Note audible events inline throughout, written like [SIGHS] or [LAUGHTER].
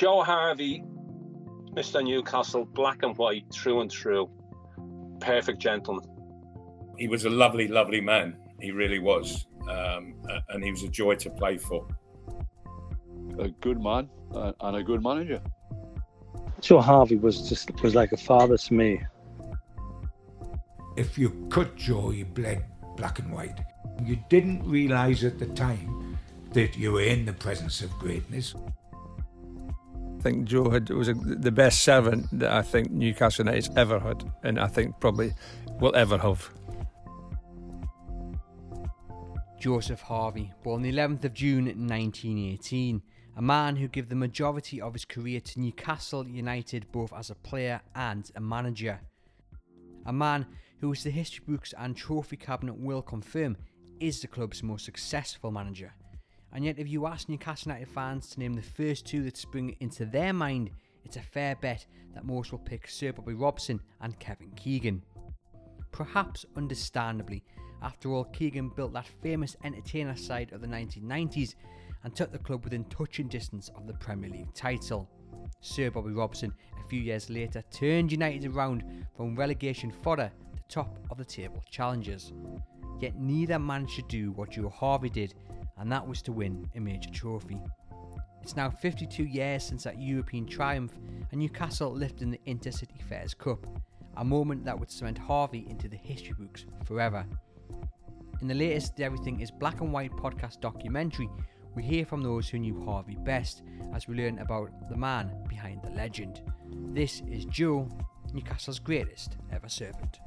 Joe Harvey, Mr. Newcastle, black and white, true and true. Perfect gentleman. He was a lovely, lovely man. He really was. Um, and he was a joy to play for. A good man and a good manager. Joe Harvey was just was like a father to me. If you cut Joe, you bled black and white. You didn't realise at the time that you were in the presence of greatness. I think Joe had, was a, the best servant that I think Newcastle United's ever had, and I think probably will ever have. Joseph Harvey, born the 11th of June 1918, a man who gave the majority of his career to Newcastle United both as a player and a manager. A man who, as the history books and trophy cabinet will confirm, is the club's most successful manager. And yet, if you ask Newcastle United fans to name the first two that spring into their mind, it's a fair bet that most will pick Sir Bobby Robson and Kevin Keegan. Perhaps understandably, after all, Keegan built that famous entertainer side of the 1990s and took the club within touching distance of the Premier League title. Sir Bobby Robson, a few years later, turned United around from relegation fodder to top of the table challengers. Yet neither managed to do what Joe Harvey did and that was to win a major trophy. It's now 52 years since that European triumph, and Newcastle lifting the Intercity Fairs Cup, a moment that would cement Harvey into the history books forever. In the latest Everything is Black and White podcast documentary, we hear from those who knew Harvey best as we learn about the man behind the legend. This is Joe, Newcastle's greatest ever servant.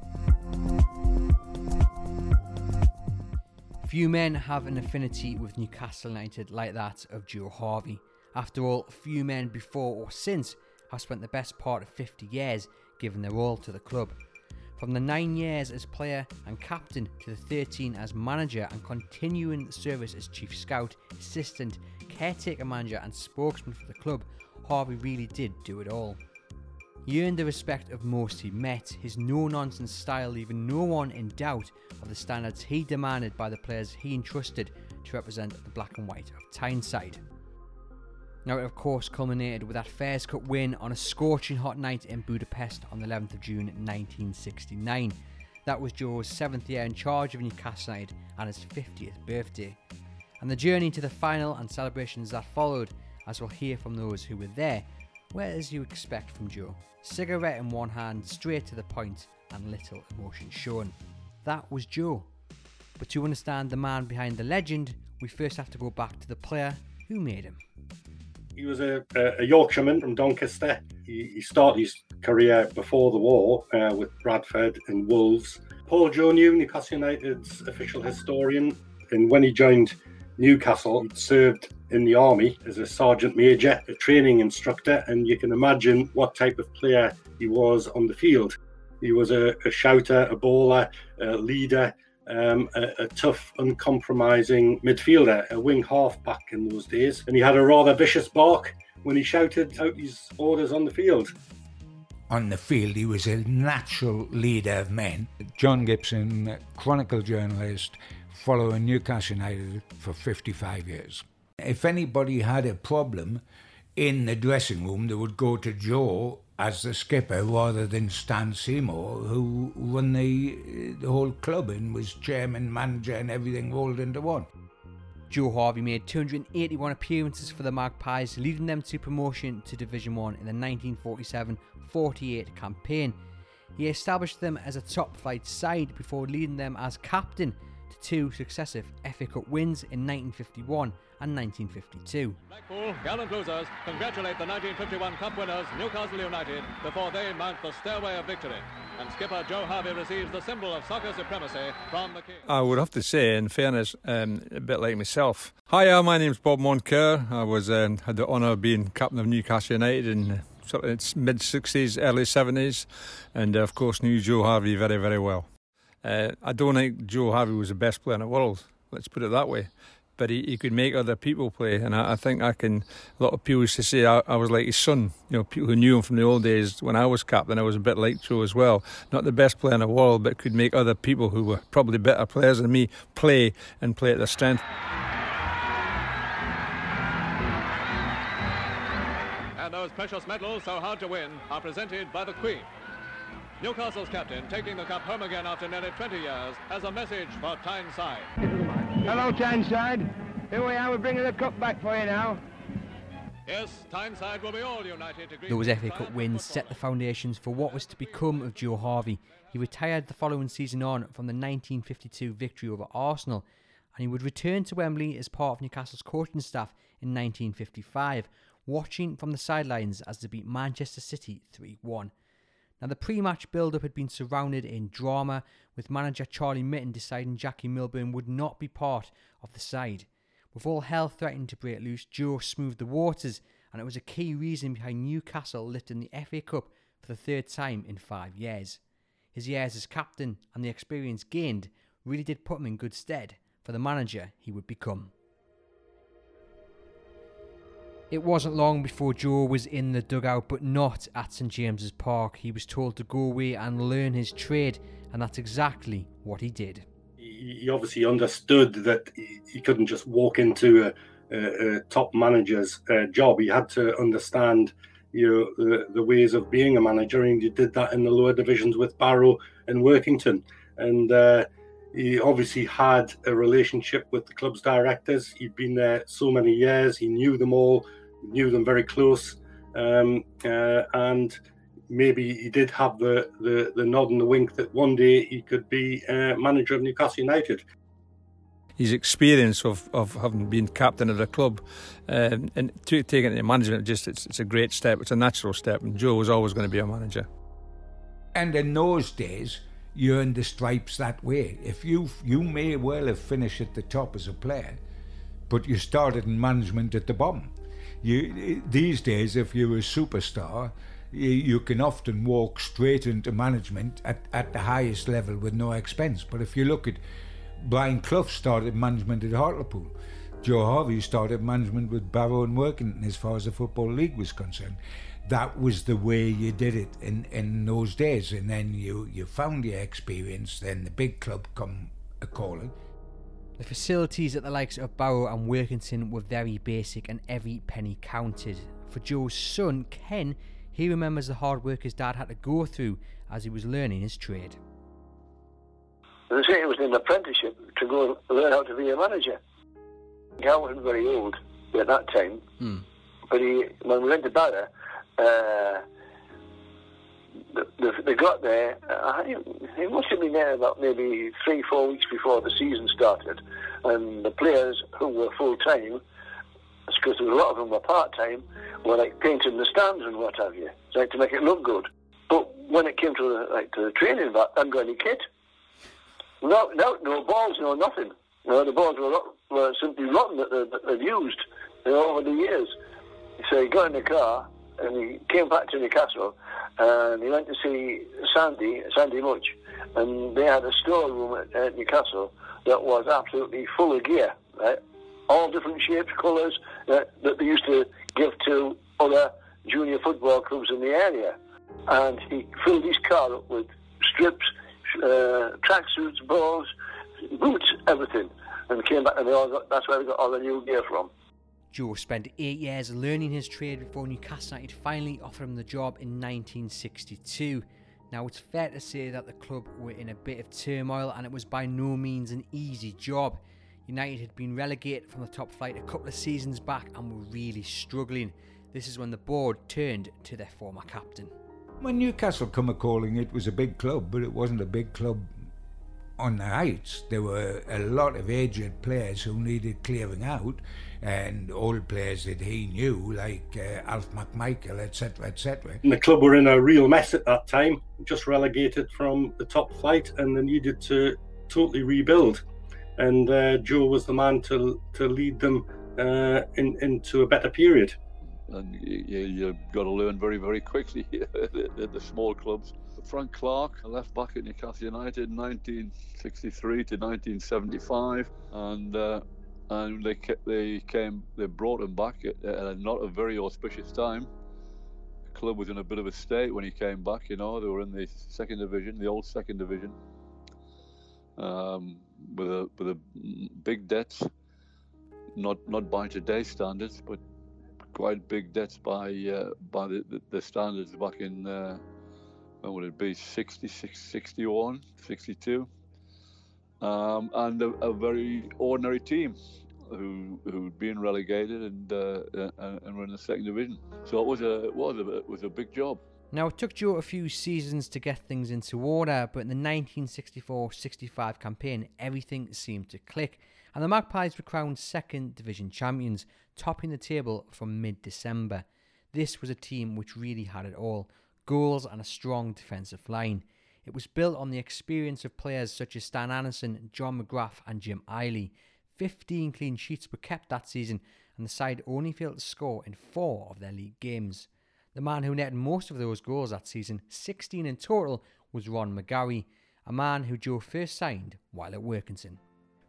Few men have an affinity with Newcastle United like that of Joe Harvey. After all, few men before or since have spent the best part of 50 years giving their all to the club. From the nine years as player and captain to the 13 as manager and continuing service as chief scout, assistant, caretaker manager, and spokesman for the club, Harvey really did do it all. He earned the respect of most he met, his no nonsense style leaving no one in doubt of the standards he demanded by the players he entrusted to represent the black and white of Tyneside. Now, it of course culminated with that Fairs Cup win on a scorching hot night in Budapest on the 11th of June 1969. That was Joe's seventh year in charge of Newcastle United and his 50th birthday. And the journey to the final and celebrations that followed, as we'll hear from those who were there, were as you expect from Joe cigarette in one hand, straight to the point, and little emotion shown. That was Joe. But to understand the man behind the legend, we first have to go back to the player who made him. He was a, a Yorkshireman from Doncaster. He, he, started his career before the war uh, with Bradford and Wolves. Paul Joannou, Newcastle United's official historian, and when he joined Newcastle, he served in the army as a sergeant major, a training instructor, and you can imagine what type of player he was on the field. He was a, a shouter, a baller, a leader, um, a, a, tough, uncompromising midfielder, a wing half back in those days. And he had a rather vicious bark when he shouted out his orders on the field. On the field, he was a natural leader of men. John Gibson, Chronicle journalist, following Newcastle United for 55 years. If anybody had a problem in the dressing room, they would go to Joe as the skipper rather than Stan Seymour, who run the, the whole club and was chairman, manager, and everything rolled into one. Joe Harvey made 281 appearances for the Magpies, leading them to promotion to Division 1 in the 1947 48 campaign. He established them as a top flight side before leading them as captain to two successive FA Cup wins in 1951 and 1952. Blackpool, gallant losers, congratulate the 1951 Cup winners, Newcastle United, before they mount the stairway of victory. And skipper Joe Harvey receives the symbol of soccer supremacy from the King. I would have to say, in fairness, um, a bit like myself. Hi, my name's Bob Moncur. I was um, had the honour of being captain of Newcastle United in sort of its mid 60s, early 70s, and uh, of course knew Joe Harvey very, very well. Uh, I don't think Joe Harvey was the best player in the world. Let's put it that way but he, he could make other people play. And I, I think I can, a lot of people used to say I, I, was like his son. You know, people who knew him from the old days when I was captain, I was a bit like Joe as well. Not the best player in the world, but could make other people who were probably better players than me play and play at their strength. And those precious medals, so hard to win, are presented by the Queen. Newcastle's captain taking the cup home again after nearly 20 years has a message for Tyneside. Hello, Tyneside. Here we are, we're bringing the cup back for you now. Yes, Tyneside will be all united to greet Those FA Cup wins set the foundations for what was to become of Joe Harvey. He retired the following season on from the 1952 victory over Arsenal, and he would return to Wembley as part of Newcastle's coaching staff in 1955, watching from the sidelines as they beat Manchester City 3 1. Now, the pre match build up had been surrounded in drama, with manager Charlie Mitten deciding Jackie Milburn would not be part of the side. With all hell threatening to break loose, Joe smoothed the waters, and it was a key reason behind Newcastle lifting the FA Cup for the third time in five years. His years as captain and the experience gained really did put him in good stead for the manager he would become. It wasn't long before Joe was in the dugout, but not at St James's Park. He was told to go away and learn his trade, and that's exactly what he did. He obviously understood that he couldn't just walk into a, a, a top manager's uh, job. He had to understand, you know, the, the ways of being a manager, and he did that in the lower divisions with Barrow and Workington. And uh, he obviously had a relationship with the club's directors. He'd been there so many years. He knew them all knew them very close, um, uh, and maybe he did have the, the, the nod and the wink that one day he could be uh, manager of Newcastle United. His experience of, of having been captain of the club um, and to, taking it into management, just it's, it's a great step. It's a natural step, and Joe was always going to be a manager. And in those days, you earned the stripes that way. If you you may well have finished at the top as a player, but you started in management at the bottom. You, these days, if you're a superstar, you, can often walk straight into management at, at the highest level with no expense. But if you look at Brian Clough started management at Hartlepool. Joe Harvey started management with Barrow and Workington as far as the Football League was concerned. That was the way you did it in, in those days. And then you, you found your experience, then the big club come a calling. The facilities at the likes of Barrow and Workington were very basic and every penny counted. For Joe's son, Ken, he remembers the hard work his dad had to go through as he was learning his trade. They say he was in an apprenticeship to go learn how to be a manager. He wasn't very old at that time, Hmm. but he, when we went to Barrow, uh, they, got there. Uh, he must have been there about maybe three, four weeks before the season started, and the players who were full time, because there was a lot of them were part time, were like painting the stands and what have you, like to make it look good. But when it came to the, like to the training, back, hadn't got any kit. No, no, no balls, no nothing. No, the balls were, rot- were simply rotten that, they, that they've used you know, over the years. So he got in the car and he came back to Newcastle and he went to see Sandy, Sandy Mutch, and they had a storeroom at, at Newcastle that was absolutely full of gear, right? All different shapes, colours that, that they used to give to other junior football clubs in the area. And he filled his car up with strips, uh, tracksuits, balls, boots, everything, and came back and they all got, that's where they got all the new gear from. Joe spent eight years learning his trade before Newcastle United finally offered him the job in 1962. Now, it's fair to say that the club were in a bit of turmoil and it was by no means an easy job. United had been relegated from the top flight a couple of seasons back and were really struggling. This is when the board turned to their former captain. When Newcastle come a calling, it was a big club, but it wasn't a big club on the heights. There were a lot of aged players who needed clearing out, and old players that he knew, like uh, Alf McMichael, etc., etc. And the club were in a real mess at that time, just relegated from the top flight, and they needed to totally rebuild. And uh, Joe was the man to to lead them uh, in, into a better period. and you, you've got to learn very, very quickly [LAUGHS] at the small clubs. Frank Clark, left back at Newcastle United, 1963 to 1975, and uh, and they they came they brought him back at, a not a very auspicious time. The club was in a bit of a state when he came back. You know, they were in the second division, the old second division, um, with a with a big debts, not not by today's standards, but quite big debts by uh, by the, the, the, standards back in uh, when would it be 66 61 62 um, and a, a, very ordinary team who who'd been relegated and uh, and were in the second division so it was a it was a it was a big job now, it took Joe a few seasons to get things into order, but in the 1964 65 campaign, everything seemed to click, and the Magpies were crowned second division champions, topping the table from mid December. This was a team which really had it all goals and a strong defensive line. It was built on the experience of players such as Stan Anderson, John McGrath, and Jim Iley. 15 clean sheets were kept that season, and the side only failed to score in four of their league games. The man who netted most of those goals that season, 16 in total, was Ron McGarry, a man who Joe first signed while at Workington.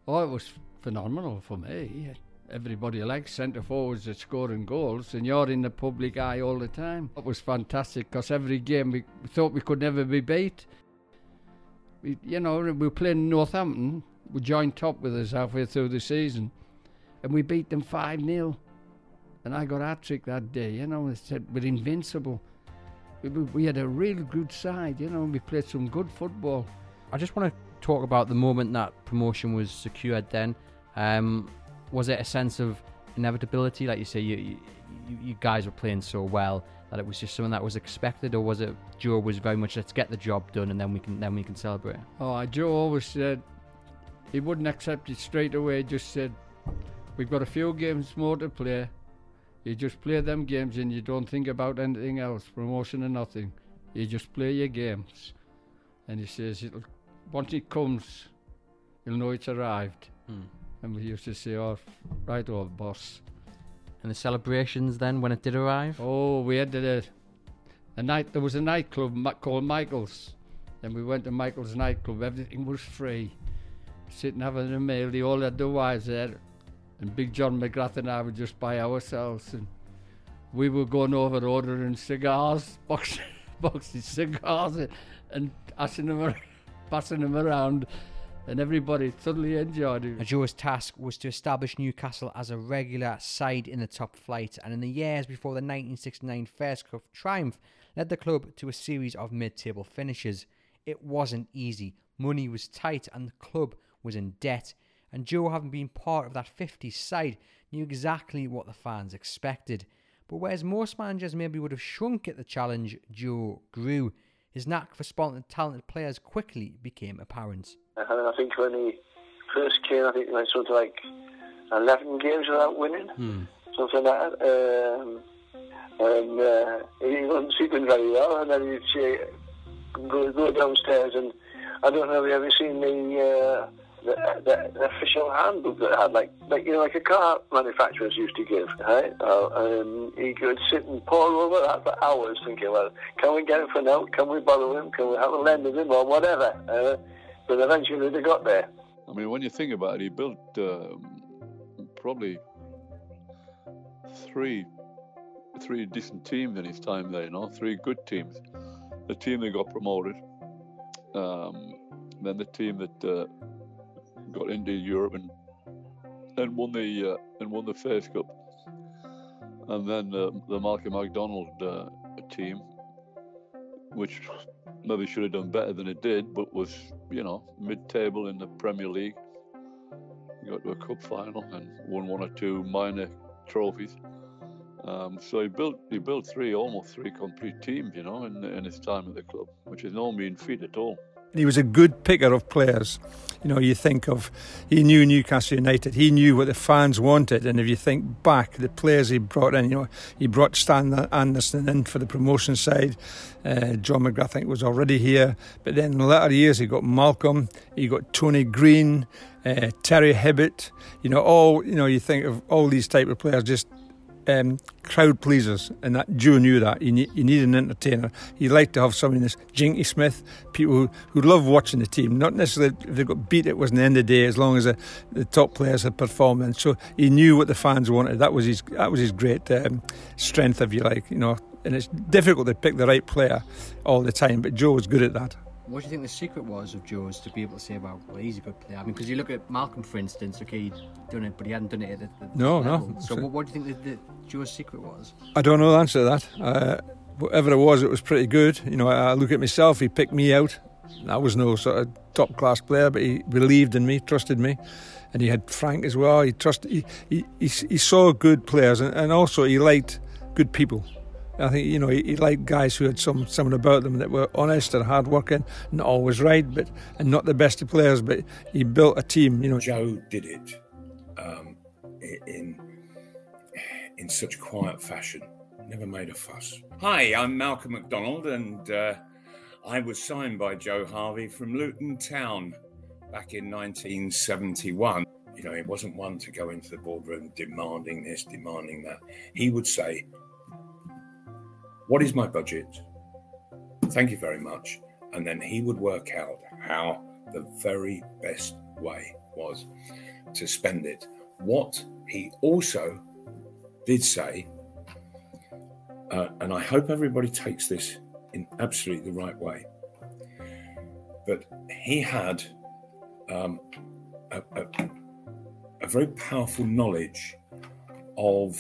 Oh, it was phenomenal for me. Everybody likes centre forwards that scoring goals, and you're in the public eye all the time. It was fantastic because every game we thought we could never be beat. You know, we were playing Northampton, we joined top with us halfway through the season, and we beat them 5 0 and I got a trick that day. You know, they said we're invincible. We, we had a real good side. You know, we played some good football. I just want to talk about the moment that promotion was secured. Then, um, was it a sense of inevitability? Like you say, you, you you guys were playing so well that it was just something that was expected, or was it Joe was very much let's get the job done and then we can then we can celebrate? Oh, Joe always said he wouldn't accept it straight away. Just said we've got a few games more to play. You just play them games and you don't think about anything else, promotion or nothing. You just play your games. And he says, it'll, once it comes, you'll know it's arrived. Hmm. And we used to say, oh, right over, boss. And the celebrations then, when it did arrive? Oh, we had a, a night, there was a nightclub called Michael's. And we went to Michael's nightclub, everything was free. Sitting having a meal, they all had their wives there and Big John McGrath and I were just by ourselves, and we were going over ordering cigars, [LAUGHS] boxes, boxes cigars, and passing them, [LAUGHS] passing them around, and everybody thoroughly enjoyed it. Joe's task was to establish Newcastle as a regular side in the top flight, and in the years before the 1969 Fairs Cup triumph, led the club to a series of mid-table finishes. It wasn't easy. Money was tight, and the club was in debt and Joe, having been part of that 50s side, knew exactly what the fans expected. But whereas most managers maybe would have shrunk at the challenge, Joe grew. His knack for spotting talented players quickly became apparent. And I think when he first came, I think he went sort of like 11 games without winning, hmm. something like that. Um, and uh, he wasn't sleeping very well, and then he'd say, go, go downstairs, and I don't know if you ever seen the. Uh, the, the, the, official handbook that had like, like you know, like a car manufacturers used to give, right? Uh, and he could sit and pore over that for hours, thinking, well, can we get him for now? Can we borrow him? Can we have a lend of him or whatever? Uh, but eventually they got there. I mean, when you think about it, he built um, probably three three decent teams in his time there. You know, three good teams. The team that got promoted. Um, then the team that uh, got into Europe and and won the uh, and won the Fairs Cup, and then uh, the Malcolm McDonald uh, team, which maybe should have done better than it did, but was you know mid-table in the Premier League. Got to a cup final and won one or two minor trophies. Um, so he built he built three almost three complete teams, you know, in, in his time at the club, which is no mean feat at all he was a good picker of players. You know, you think of he knew Newcastle United, he knew what the fans wanted, and if you think back, the players he brought in, you know, he brought Stan Anderson in for the promotion side. Uh, John McGrath, I think, was already here, but then in the latter years he got Malcolm, he got Tony Green, uh, Terry Hibbitt. You know, all you know, you think of all these type of players just um, crowd pleasers, and that Joe knew that. You need, an entertainer. He liked to have somebody this Jinky Smith, people who, who love watching the team. Not necessarily if they got beat, it wasn't the end of the day, as long as the, the top players had performed. And so he knew what the fans wanted. That was his that was his great um, strength, if you like. You know, and it's difficult to pick the right player all the time, but Joe was good at that. What do you think the secret was of Joe's to be able to say about, well, he's a good player? I mean, because you look at Malcolm, for instance, okay, he'd done it, but he hadn't done it at the, the No, level. no. So, what, what do you think the, Joe's secret was? I don't know the answer to that. Uh, whatever it was, it was pretty good. You know, I, I look at myself, he picked me out. I was no sort of top class player, but he believed in me, trusted me. And he had Frank as well. He trusted, he, he, he, he saw good players and, and also he liked good people. I think you know he, he liked guys who had some something about them that were honest and hardworking, not always right, but and not the best of players. But he built a team. You know, Joe did it um, in in such quiet fashion. Never made a fuss. Hi, I'm Malcolm McDonald, and uh, I was signed by Joe Harvey from Luton Town back in 1971. You know, he wasn't one to go into the boardroom demanding this, demanding that. He would say, What is my budget? Thank you very much. And then he would work out how the very best way was to spend it. What he also did say, uh, and I hope everybody takes this in absolutely the right way, but he had um, a, a, a very powerful knowledge of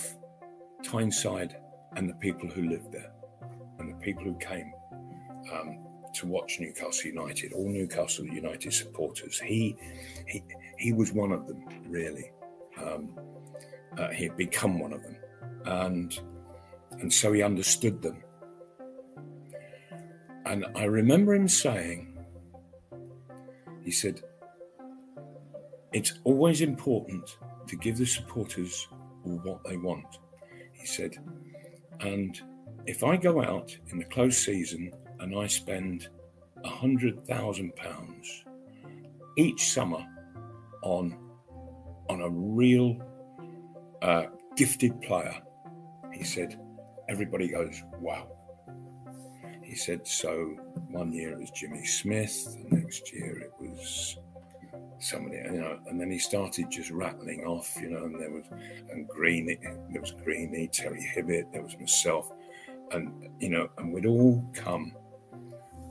Tyneside and the people who lived there and the people who came um, to watch Newcastle United, all Newcastle United supporters. He he he was one of them, really. Um, uh, he had become one of them, and and so he understood them. And I remember him saying, he said, "It's always important to give the supporters what they want." He said, and if I go out in the close season and I spend a hundred thousand pounds each summer on on a real uh, gifted player, he said, everybody goes, wow. He said, so one year it was Jimmy Smith, the next year it was somebody, you know, and then he started just rattling off, you know, and there was, and Greeny, there was Greeny, Terry Hibbitt, there was myself, and, you know, and we'd all come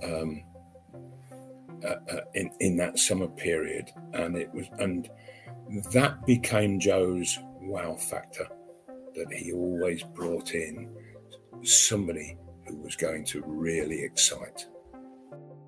um, uh, uh, in, in that summer period, and it was, and that became Joe's wow factor that he always brought in somebody who was going to really excite.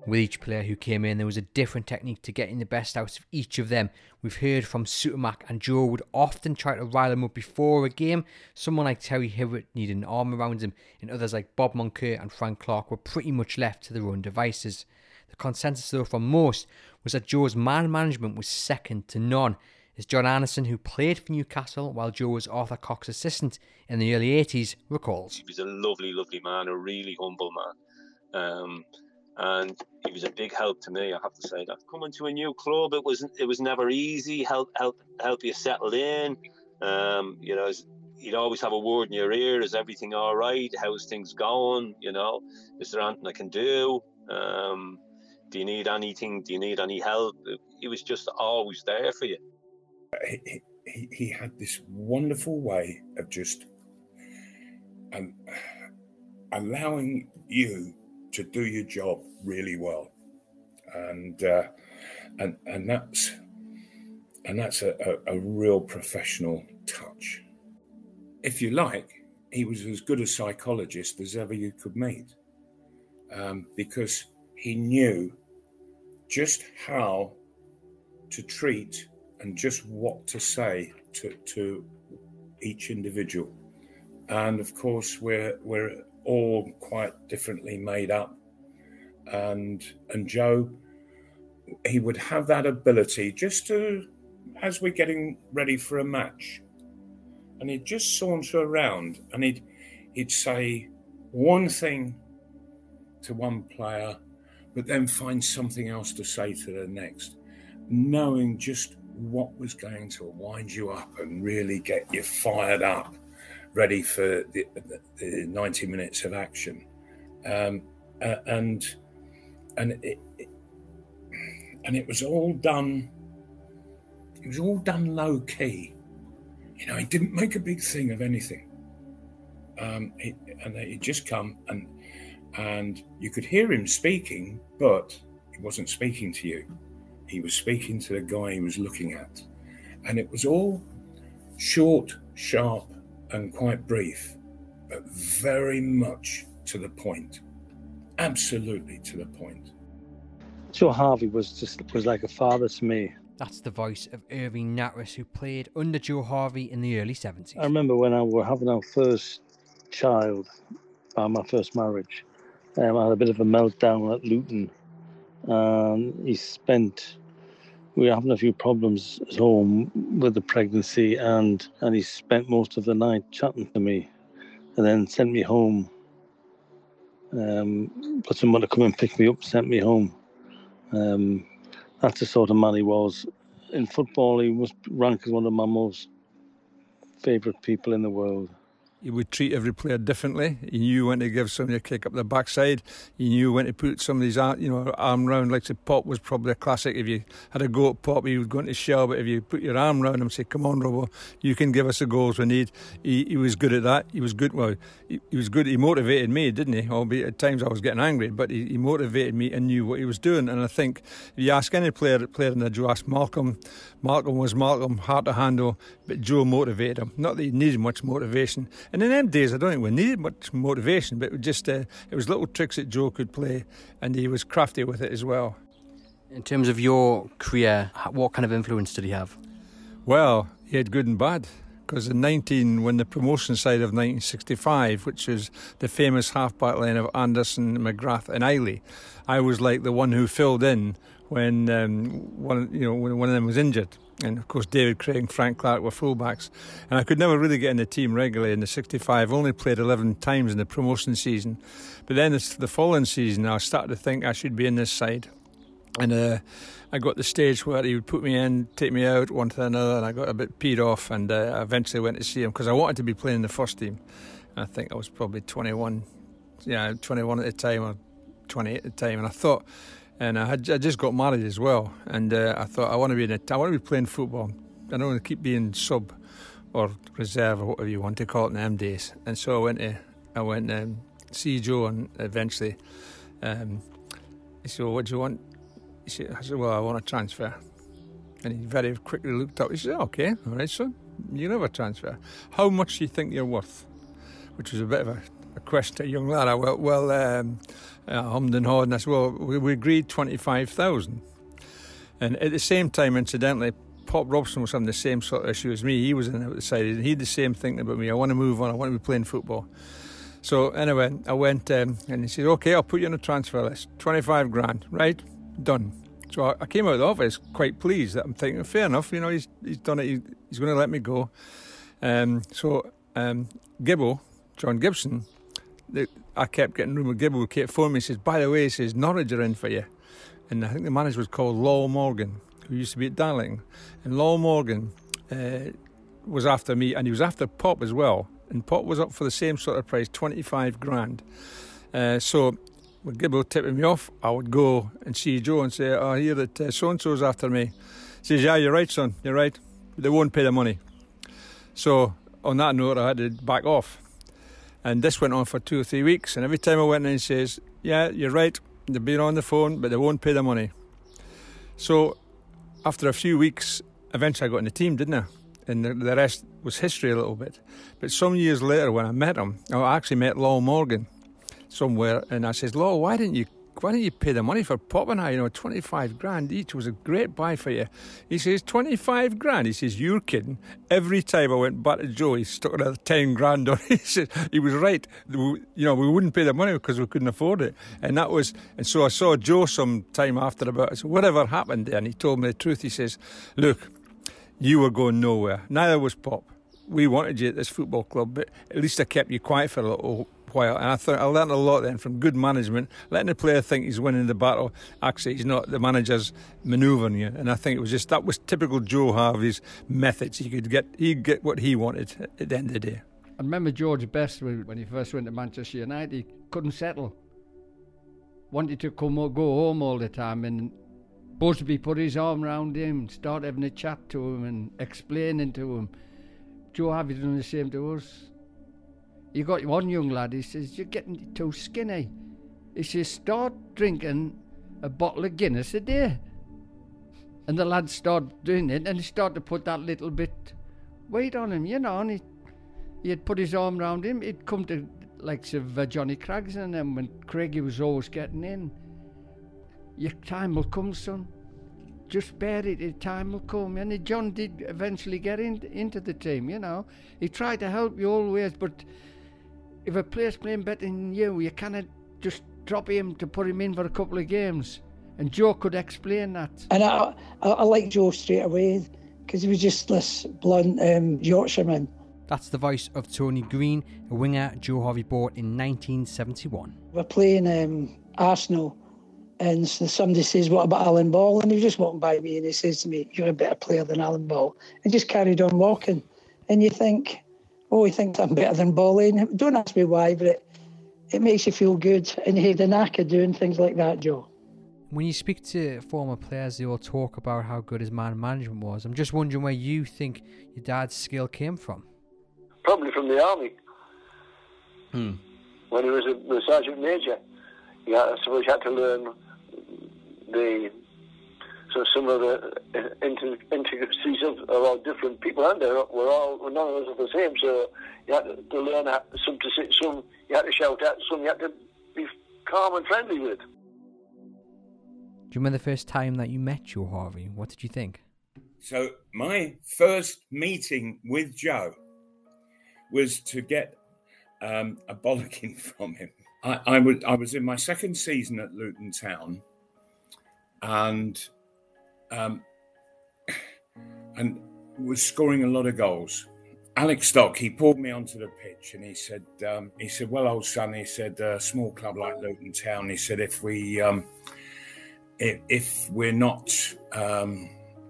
With each player who came in, there was a different technique to getting the best out of each of them. We've heard from Supermac and Joe would often try to rile them up before a game. Someone like Terry Hibbitt needed an arm around him, and others like Bob Moncur and Frank Clark were pretty much left to their own devices. The consensus, though, from most was that Joe's man management was second to none. As John Anderson, who played for Newcastle while Joe was Arthur Cox's assistant in the early 80s, recalls. He was a lovely, lovely man, a really humble man. Um, and he was a big help to me. I have to say that coming to a new club, it was it was never easy. Help help help you settle in. Um, you know, you'd always have a word in your ear. Is everything all right? How's things going? You know, is there anything I can do? Um, do you need anything? Do you need any help? He was just always there for you. He, he, he had this wonderful way of just um, allowing you to do your job really well, and uh, and and that's and that's a, a, a real professional touch. If you like, he was as good a psychologist as ever you could meet, um, because he knew just how to treat and just what to say to, to each individual. And of course, we're we're all quite differently made up. And and Joe, he would have that ability just to, as we're getting ready for a match, and he'd just saunter around and he'd he'd say one thing to one player, but then find something else to say to the next, knowing just what was going to wind you up and really get you fired up, ready for the, the, the 90 minutes of action. Um, uh, and and it, it, and it was all done. It was all done low key. You know, he didn't make a big thing of anything. Um, and he'd just come and and you could hear him speaking, but He wasn't speaking to you. He was speaking to the guy he was looking at. And it was all short, sharp, and quite brief, but very much to the point. Absolutely to the point. Joe Harvey was just was like a father to me. That's the voice of Irving Nattrass, who played under Joe Harvey in the early 70s. I remember when I were having our first child, by my first marriage, um, I had a bit of a meltdown at Luton. And he spent, we were having a few problems at home with the pregnancy, and, and he spent most of the night chatting to me and then sent me home. Um, got someone to come and pick me up, sent me home. Um, that's the sort of man he was. In football, he was ranked as one of my most favourite people in the world. He would treat every player differently. He knew when to give somebody a kick up the backside. He knew when to put somebody's arm, you know, arm round. Like say, Pop was probably a classic. If you had a go at Pop, he would go into shell. But if you put your arm round him and say, "Come on, Robo, you can give us the goals we need," he, he was good at that. He was good. Well, he, he was good. He motivated me, didn't he? Albeit at times I was getting angry, but he, he motivated me and knew what he was doing. And I think if you ask any player, player in the Joe, ask Malcolm. Malcolm was Malcolm, hard to handle, but Joe motivated him. Not that he needed much motivation. And in them days, I don't think we needed much motivation, but it was just uh, it was little tricks that Joe could play, and he was crafty with it as well. In terms of your career, what kind of influence did he have? Well, he had good and bad. Because in 19, when the promotion side of 1965, which was the famous half-back line of Anderson, McGrath, and Iley, I was like the one who filled in when um, one, you know, when one of them was injured. And of course, David Craig and Frank Clark were fullbacks. And I could never really get in the team regularly in the 65. only played 11 times in the promotion season. But then the following season, I started to think I should be in this side. And uh, I got the stage where he would put me in, take me out one to another, and I got a bit peed off. And uh, I eventually went to see him because I wanted to be playing in the first team. And I think I was probably 21, yeah, 21 at the time or 28 at the time. And I thought, and I had I just got married as well, and uh, I thought I want to be in a, I want to be playing football. I don't want to keep being sub or reserve or whatever you want to call it in them days. And so I went to I went um, see Joe, and eventually um, he said, well, "What do you want?" He said, "I said, well, I want a transfer." And he very quickly looked up. He said, "Okay, all right, son, you have a transfer. How much do you think you're worth?" Which was a bit of a, a question to a young lad. I went, "Well." Um, uh, hummed and I said, well, we, we agreed 25,000. And at the same time, incidentally, Pop Robson was having the same sort of issue as me. He was in the side, and he had the same thing about me. I want to move on. I want to be playing football. So anyway, I went um, and he said, "Okay, I'll put you on a transfer list. Twenty-five grand, right? Done." So I, I came out of the office quite pleased. That I'm thinking, fair enough. You know, he's he's done it. He, he's going to let me go. Um, so um, Gibbo, John Gibson, the, I kept getting rumour. Gibbo kept phoning me. Says, "By the way, he says Norwich are in for you," and I think the manager was called Lol Morgan, who used to be at Darling, and Lol Morgan uh, was after me, and he was after Pop as well. And Pop was up for the same sort of price, twenty-five grand. Uh, so when Gibbo tipping me off, I would go and see Joe and say, "Oh, I hear that uh, so and so's after me." He says, "Yeah, you're right, son. You're right. They won't pay the money." So on that note, I had to back off. And this went on for two or three weeks. And every time I went in, he says, Yeah, you're right. They've been on the phone, but they won't pay the money. So after a few weeks, eventually I got in the team, didn't I? And the, the rest was history a little bit. But some years later, when I met him, I actually met Lol Morgan somewhere, and I says, Lol, why didn't you why don't you pay the money for Pop and I? You know, 25 grand each was a great buy for you. He says, 25 grand? He says, you're kidding. Every time I went back to Joe, he stuck another 10 grand on. [LAUGHS] He said, he was right. You know, we wouldn't pay the money because we couldn't afford it. And that was, and so I saw Joe some time after about, said, whatever happened there? And he told me the truth. He says, look, you were going nowhere. Neither was Pop. We wanted you at this football club, but at least I kept you quiet for a little while. And I thought I learned a lot then from good management, letting the player think he's winning the battle. Actually, he's not. The manager's manoeuvring you. And I think it was just that was typical Joe Harvey's methods. He could get he get what he wanted at the end of the day. I remember George Best when he first went to Manchester United. He couldn't settle. Wanted to come go home all the time, and Busby put his arm round him, start having a chat to him, and explaining to him. Joe Harvey done the same to us. You got one young lad, he says, You're getting too skinny. He says, Start drinking a bottle of Guinness a day. And the lad started doing it, and he started to put that little bit weight on him, you know, and he, he'd put his arm round him. He'd come to likes of uh, Johnny Craggs and then when Craigie was always getting in. Your time will come, son. Just bear it, your time will come. And John did eventually get in, into the team, you know. He tried to help you always, but if a player's playing better than you, you cannot just drop him to put him in for a couple of games. And Joe could explain that. And I, I, I like Joe straight away because he was just this blunt um, Yorkshireman. That's the voice of Tony Green, a winger Joe Harvey bought in 1971. We're playing um, Arsenal, and so somebody says, What about Alan Ball? And he just walked by me and he says to me, You're a better player than Alan Ball. And just carried on walking. And you think, Oh, he thinks I'm better than Ball. And don't ask me why, but it, it makes you feel good. And he had a knack of doing things like that, Joe. When you speak to former players, they all talk about how good his man management was. I'm just wondering where you think your dad's skill came from. Probably from the army. Hmm. When he was a, a sergeant major, yeah, I suppose you had to learn the so some of the inter- intricacies of, of all different people, and they we're all none of us are the same. So you had to, to learn how, some to sit, some you had to shout at, some you had to be calm and friendly with. Do you remember the first time that you met Joe Harvey? What did you think? So my first meeting with Joe was to get um, a bollocking [LAUGHS] from him. I, I, was, I was in my second season at Luton Town, and um, and was scoring a lot of goals. Alex Stock, he pulled me onto the pitch and he said, um, he said, well, old son, he said, a small club like Luton Town, he said, if we, um, if, if we're not um,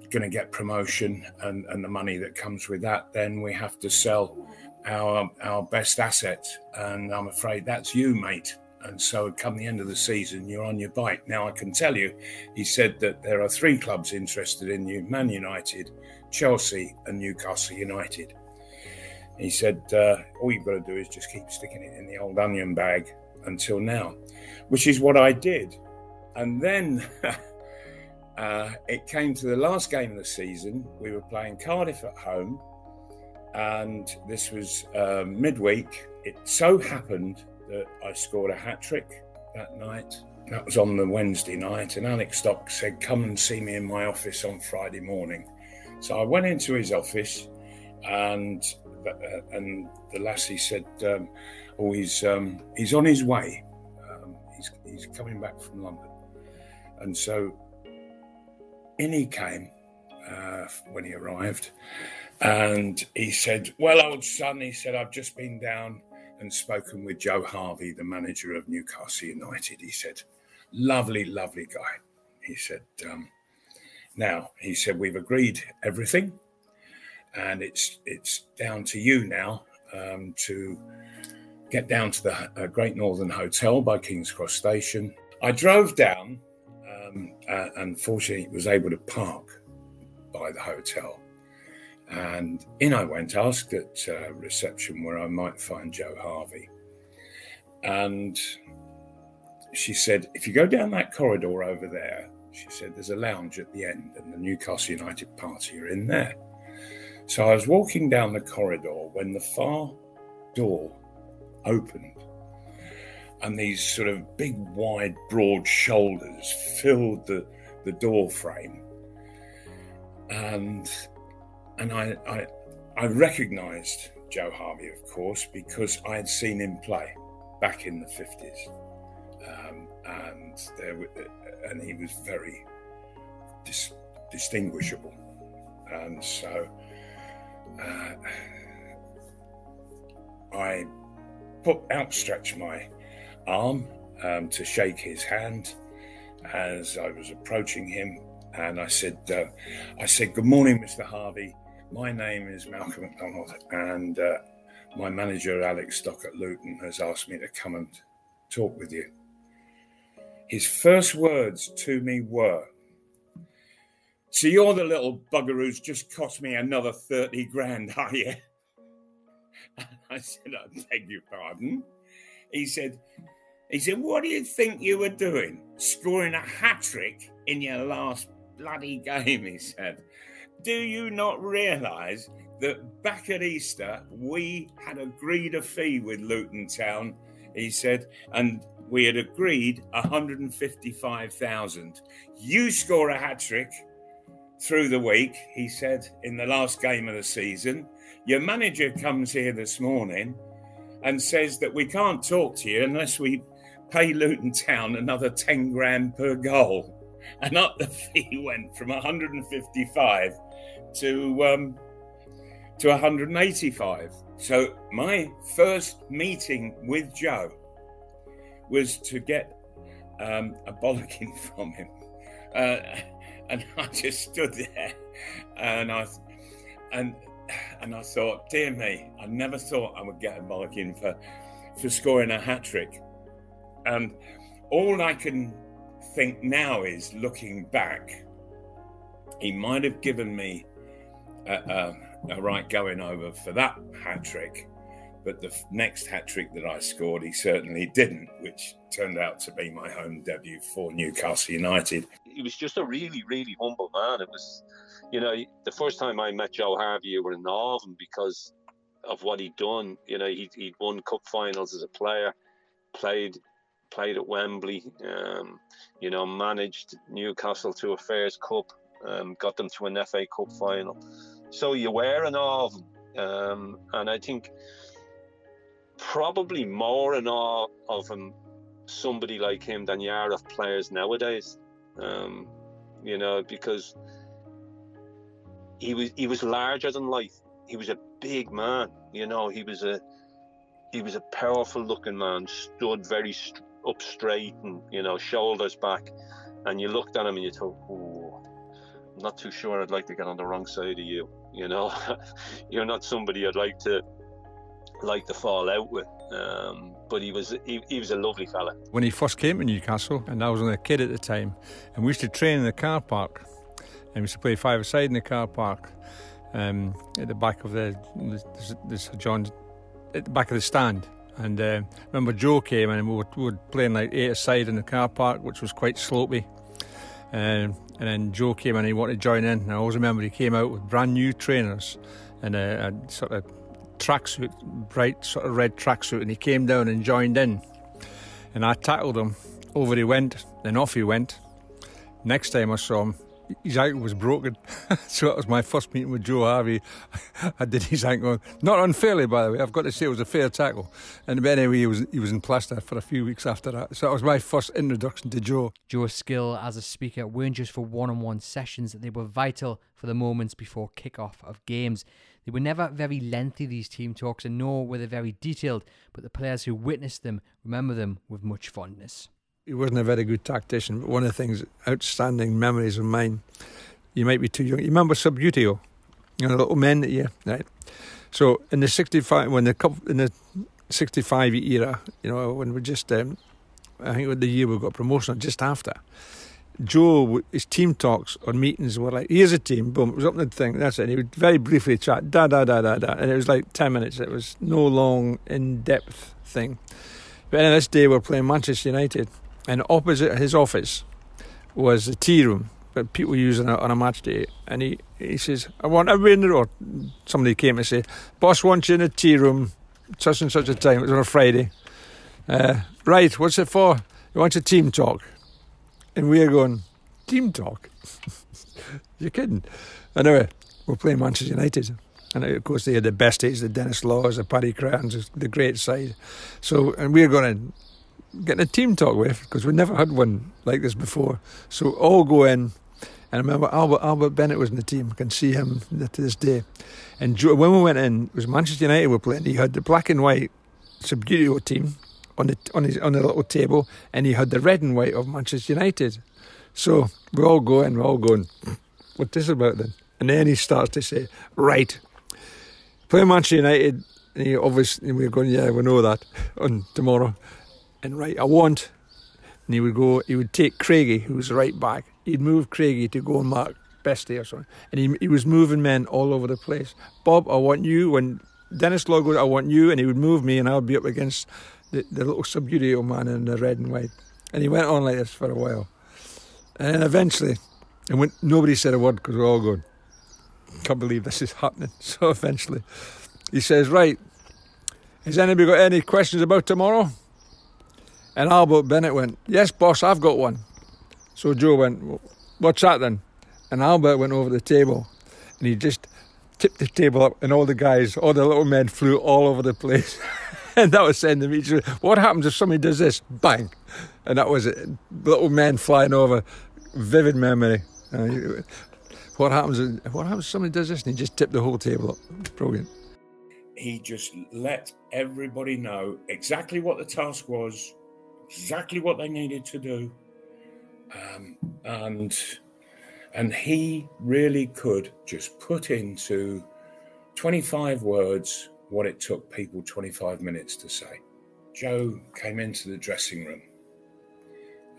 going to get promotion and, and the money that comes with that, then we have to sell our our best asset, and I'm afraid that's you, mate. And so, come the end of the season, you're on your bike. Now, I can tell you, he said that there are three clubs interested in you: Man United, Chelsea, and Newcastle United. He said uh, all you've got to do is just keep sticking it in the old onion bag until now, which is what I did. And then [LAUGHS] uh, it came to the last game of the season. We were playing Cardiff at home and this was uh, midweek. It so happened that I scored a hat trick that night. That was on the Wednesday night, and Alex Stock said, "Come and see me in my office on Friday morning." So I went into his office, and uh, and the lassie said, um, "Oh, he's um, he's on his way. Um, he's he's coming back from London." And so in he came uh, when he arrived, and he said, Well, old son, he said, I've just been down and spoken with Joe Harvey, the manager of Newcastle United. He said, Lovely, lovely guy. He said, um, Now, he said, We've agreed everything, and it's it's down to you now um, to get down to the uh, Great Northern Hotel by King's Cross Station. I drove down um, uh, and fortunately was able to park by the hotel. And in I went, asked at uh, reception where I might find Joe Harvey. And she said, if you go down that corridor over there, she said, there's a lounge at the end, and the Newcastle United party are in there. So I was walking down the corridor when the far door opened, and these sort of big, wide, broad shoulders filled the, the door frame. And and I, I, I recognised Joe Harvey, of course, because I had seen him play back in the fifties, um, and there, and he was very dis- distinguishable, and so uh, I put outstretched my arm um, to shake his hand as I was approaching him, and I said, uh, "I said, good morning, Mr. Harvey." My name is Malcolm McDonald, and uh, my manager, Alex Stock at Luton, has asked me to come and talk with you. His first words to me were, So you're the little bugger who's just cost me another 30 grand, are you? [LAUGHS] I said, I beg your pardon. He said, He said, What do you think you were doing? Scoring a hat trick in your last bloody game, he said. Do you not realise that back at Easter we had agreed a fee with Luton Town? He said, and we had agreed 155,000. You score a hat trick through the week, he said, in the last game of the season. Your manager comes here this morning and says that we can't talk to you unless we pay Luton Town another 10 grand per goal. And up the [LAUGHS] fee went from 155 to um, to 185. So my first meeting with Joe was to get um, a bollocking [LAUGHS] from him, uh, and I just stood there, and I and and I thought, dear me, I never thought I would get a bollocking for for scoring a hat trick, and all I can think now is looking back, he might have given me a, a, a right going over for that hat trick but the next hat trick that I scored, he certainly didn't, which turned out to be my home debut for Newcastle United. He was just a really, really humble man. It was, you know, the first time I met Joe Harvey, you were in awe of him because of what he'd done. You know, he'd, he'd won cup finals as a player, played played at Wembley, um, you know, managed Newcastle to a Fairs Cup, um, got them to an FA Cup final. So you were in awe of him. Um, and I think probably more in awe of him, somebody like him than you are of players nowadays. Um, you know, because he was he was larger than life. He was a big man. You know, he was a he was a powerful looking man, stood very st- up straight and you know shoulders back. And you looked at him and you thought, "Oh, I'm not too sure. I'd like to get on the wrong side of you." You know, [LAUGHS] you're not somebody I'd like to like to fall out with. Um, but he was he, he, was a lovely fella. When he first came to Newcastle, and I was only a kid at the time, and we used to train in the car park, and we used to play five side in the car park, um, at the back of the this John, at the back of the stand. And uh, remember Joe came and we were, we were playing like eight side in the car park, which was quite slopey. Um, and then Joe came and he wanted to join in. And I always remember he came out with brand new trainers and a, a sort of tracksuit, bright sort of red tracksuit, and he came down and joined in. And I tackled him. Over he went, then off he went. Next time I saw him, his ankle was broken. [LAUGHS] so that was my first meeting with Joe Harvey. [LAUGHS] I did his ankle, not unfairly, by the way. I've got to say it was a fair tackle. And anyway, he was he was in plaster for a few weeks after that. So that was my first introduction to Joe. Joe's skill as a speaker weren't just for one-on-one sessions; they were vital for the moments before kick-off of games. They were never very lengthy, these team talks, and nor were they very detailed, but the players who witnessed them remember them with much fondness. He wasn't a very good tactician, but one of the things, outstanding memories of mine, you might be too young. You remember Subbuteo? You know, little men that you, right? So in the 65, when the in the 65 era, you know, when we just, um, I think the year we got promotion, just after, Joe, his team talks or meetings were like, here's a team, boom, it was up the thing, that's it. And he would very briefly chat, da da da da da, and it was like 10 minutes. It was no long, in depth thing. But then this day we're playing Manchester United, and opposite his office was a tea room that people use on a, on a match day. And he, he says, I want the room. Somebody came and said, Boss wants you in a tea room, such and such a time. It was on a Friday. Uh, right, what's it for? He wants a team talk. And we're going, team talk? [LAUGHS] You're kidding. Anyway, we're playing Manchester United. And of course, they had the best days, the Dennis Laws, the Paddy Crerands, the great side. So, and we're going to get a team talk with because we never had one like this before. So, all go in. And I remember Albert Albert Bennett was in the team. I can see him to this day. And when we went in, it was Manchester United were playing. He had the black and white Subbuteo team on the on his on the little table, and he had the red and white of Manchester United. So we're all going, we're all going. What's this about then? And then he starts to say, right, play Manchester United. And he obviously we're going, yeah, we know that [LAUGHS] on tomorrow. And right, I want. And he would go, he would take Craigie, who was right back. He'd move Craigie to go and mark Bestie or something. And he, he was moving men all over the place. Bob, I want you when Dennis goes, I want you, and he would move me, and I would be up against the, the little Subbuteo man in the red and white. And he went on like this for a while. And then eventually, and when nobody said a word because we're all going, can't believe this is happening. [LAUGHS] So eventually, he says, Right, has anybody got any questions about tomorrow? And Albert Bennett went, Yes, boss, I've got one. So Joe went, What's that then? And Albert went over the table and he just tipped the table up, and all the guys, all the little men flew all over the place. [LAUGHS] and that was sending me. What happens if somebody does this? Bang! And that was it. Little men flying over. Vivid memory. Uh, what happens? What happens if somebody does this? And he just tipped the whole table up. Brilliant. He just let everybody know exactly what the task was, exactly what they needed to do, um, and and he really could just put into 25 words what it took people 25 minutes to say. Joe came into the dressing room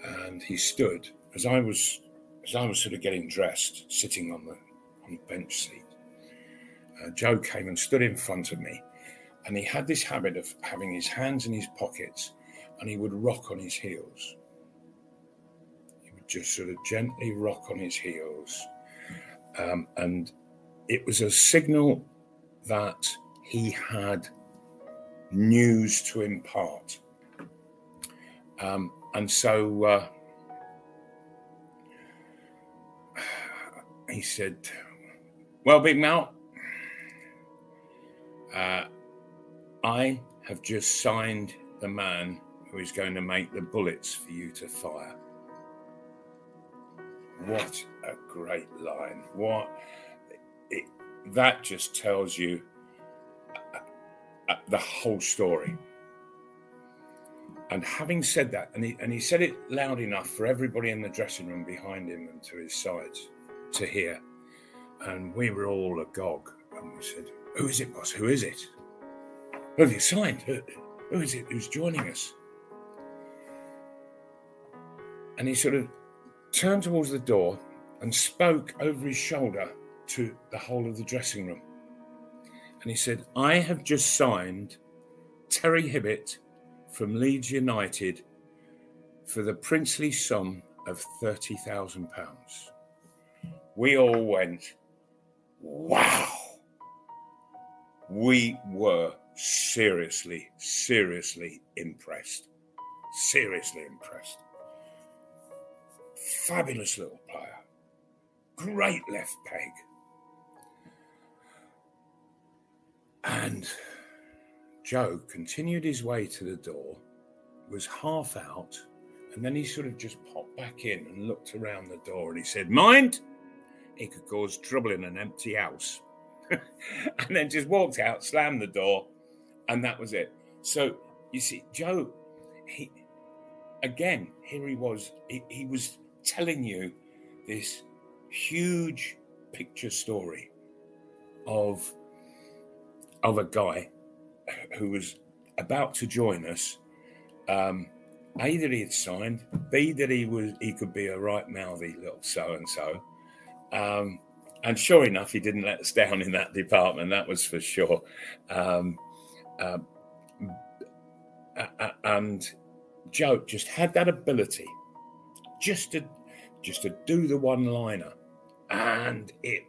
and he stood as I was as I was sort of getting dressed, sitting on the on the bench seat. Uh, Joe came and stood in front of me, and he had this habit of having his hands in his pockets, and he would rock on his heels He would just sort of gently rock on his heels. Um, and it was a signal that he had news to impart. Um, and so uh, [SIGHS] he said, Well, Big Mal, uh, I have just signed the man who is going to make the bullets for you to fire. What a great line. What it, that just tells you uh, uh, the whole story. And having said that, and he, and he said it loud enough for everybody in the dressing room behind him and to his sides to hear. And we were all agog. And we said, Who is it, boss? Who is it? Who have you signed? Who, who is it who's joining us? And he sort of turned towards the door and spoke over his shoulder to the whole of the dressing room. And he said, I have just signed Terry Hibbitt from Leeds United for the princely sum of £30,000. We all went, wow. We were seriously, seriously impressed. Seriously impressed. Fabulous little player. Great left peg. And Joe continued his way to the door, was half out, and then he sort of just popped back in and looked around the door and he said, Mind? It could cause trouble in an empty house. [LAUGHS] and then just walked out, slammed the door, and that was it. So you see, Joe, he again, here he was, he, he was telling you this huge picture story of of a guy who was about to join us. Um, a that he had signed, B that he was he could be a right mouthy little so and so. And sure enough, he didn't let us down in that department. That was for sure. Um, uh, and Joe just had that ability just to just to do the one liner and it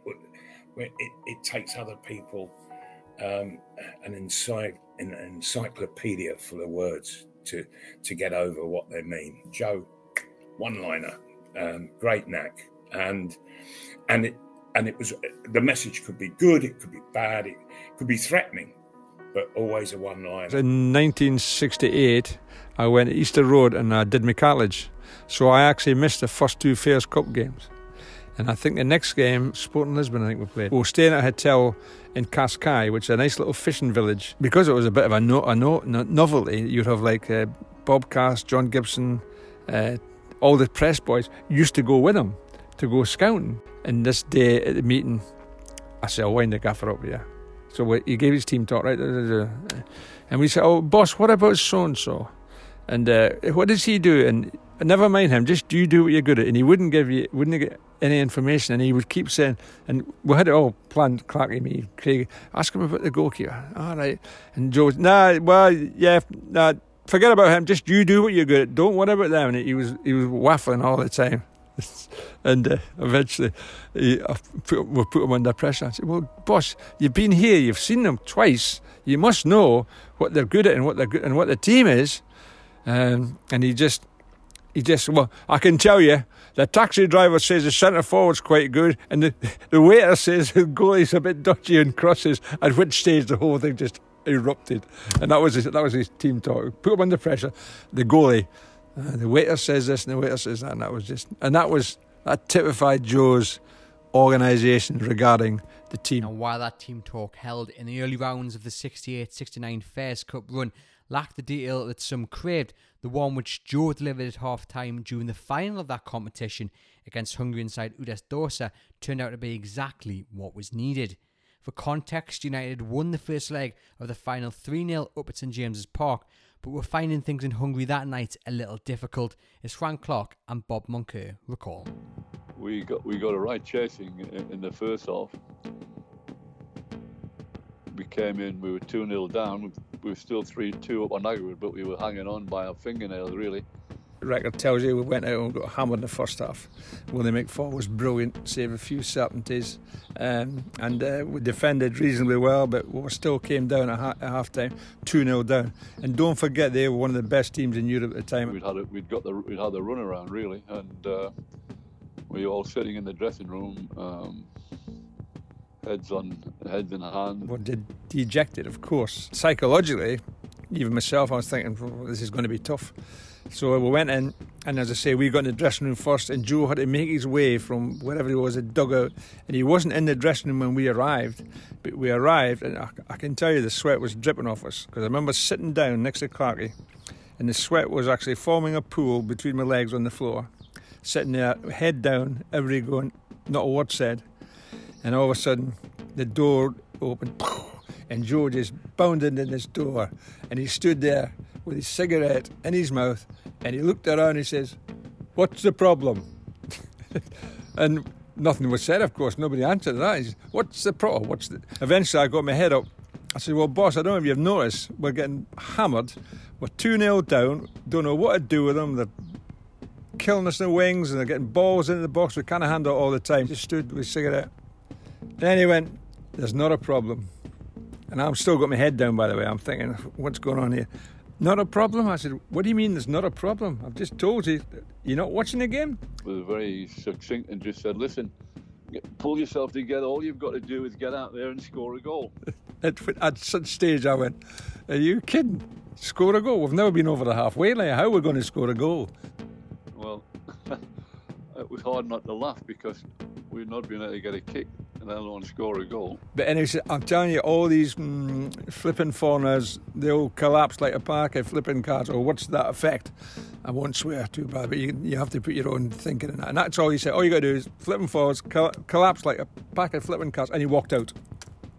it, it takes other people um, an, encycl- an encyclopedia full of words to to get over what they mean. Joe one liner um, great knack. And and it and it was the message could be good it could be bad it could be threatening but always a one liner in 1968 i went easter road and i did my college so I actually missed the first two Fairs Cup games. And I think the next game, Sporting Lisbon, I think we played. We were staying at a hotel in Cascais, which is a nice little fishing village. Because it was a bit of a, no, a no, novelty, you'd have like uh, Bob Cass, John Gibson, uh, all the press boys used to go with him to go scouting. And this day at the meeting, I said, I'll wind the gaffer up here. So he gave his team talk, right? And we said, Oh, boss, what about so and so? And uh, what does he do? And never mind him. Just you do what you're good at, and he wouldn't give you, wouldn't get any information, and he would keep saying, and we had it all planned. Clarky, me, Craig, ask him about the goalkeeper. All right, and Joe, nah, well, yeah, nah, forget about him. Just you do what you're good at. Don't worry about them. And he was he was waffling all the time. [LAUGHS] and uh, eventually, he, put, we put him under pressure. I said, "Well, boss, you've been here. You've seen them twice. You must know what they're good at and what they're good, and what the team is." Um, and he just he just well, I can tell you. The taxi driver says the centre forward's quite good, and the, the waiter says the goalie's a bit dodgy and crosses. At which stage the whole thing just erupted, and that was his, that was his team talk. Put him under pressure. The goalie, uh, the waiter says this, and the waiter says that, and that was just, and that was that typified Joe's organisation regarding the team. And while that team talk held in the early rounds of the 68-69 Fairs Cup run lacked the detail that some craved, the one which Joe delivered at half time during the final of that competition against Hungarian side Ujpest Dozsa turned out to be exactly what was needed. For context, United won the first leg of the final 3 0 up at St James's Park, but were finding things in Hungary that night a little difficult, as Frank Clark and Bob Moncur recall. We got we got a right chasing in, in the first half. We came in, we were 2 0 down. We were still 3 2 up on aggregate, but we were hanging on by our fingernails, really. The record tells you we went out and got hammered in the first half. Willie McFaul was brilliant, save a few certainties, um, and uh, we defended reasonably well, but we still came down at, ha- at half time, 2 0 down. And don't forget, they were one of the best teams in Europe at the time. We'd had a, we'd got the we'd had the run around really, and uh, we were all sitting in the dressing room, um, heads on heads in hand. Well, de- dejected, of course. Psychologically, even myself, I was thinking, well, this is going to be tough. So we went in, and as I say, we got in the dressing room first, and Joe had to make his way from wherever he was, a dugout, and he wasn't in the dressing room when we arrived. But we arrived, and I, I can tell you the sweat was dripping off us because I remember sitting down next to Clarky, and the sweat was actually forming a pool between my legs on the floor, sitting there, head down, everybody going, not a word said, and all of a sudden, the door opened, and Joe just bounded in this door, and he stood there with his cigarette in his mouth and he looked around and he says, What's the problem? [LAUGHS] and nothing was said, of course. Nobody answered that. He said, What's the problem? What's the... Eventually, I got my head up. I said, Well, boss, I don't know if you've noticed, we're getting hammered. We're 2 0 down. Don't know what to do with them. They're killing us in the wings and they're getting balls into the box. We can't handle it all the time. Just stood with cigarette. Then he went, There's not a problem. And I'm still got my head down, by the way. I'm thinking, What's going on here? Not a problem. I said, What do you mean there's not a problem? I've just told you, you're not watching the game? was very succinct and just said, listen, pull yourself together. All you've got to do is get out there and score a goal. [LAUGHS] At, at such stage, I went, Are you kidding? Score a goal? We've never been over the halfway line. How are we going to score a goal? Well, [LAUGHS] it was hard not to laugh because we'd not been able to get a kick and let alone score a goal. But anyway, I'm telling you, all these mm, flipping foreigners, they all collapse like a pack of flipping cards, or what's that effect? I won't swear too bad, but you, you have to put your own thinking in that. And that's all you say. All you got to do is flipping forwards, coll- collapse like a pack of flipping cards, and he walked out.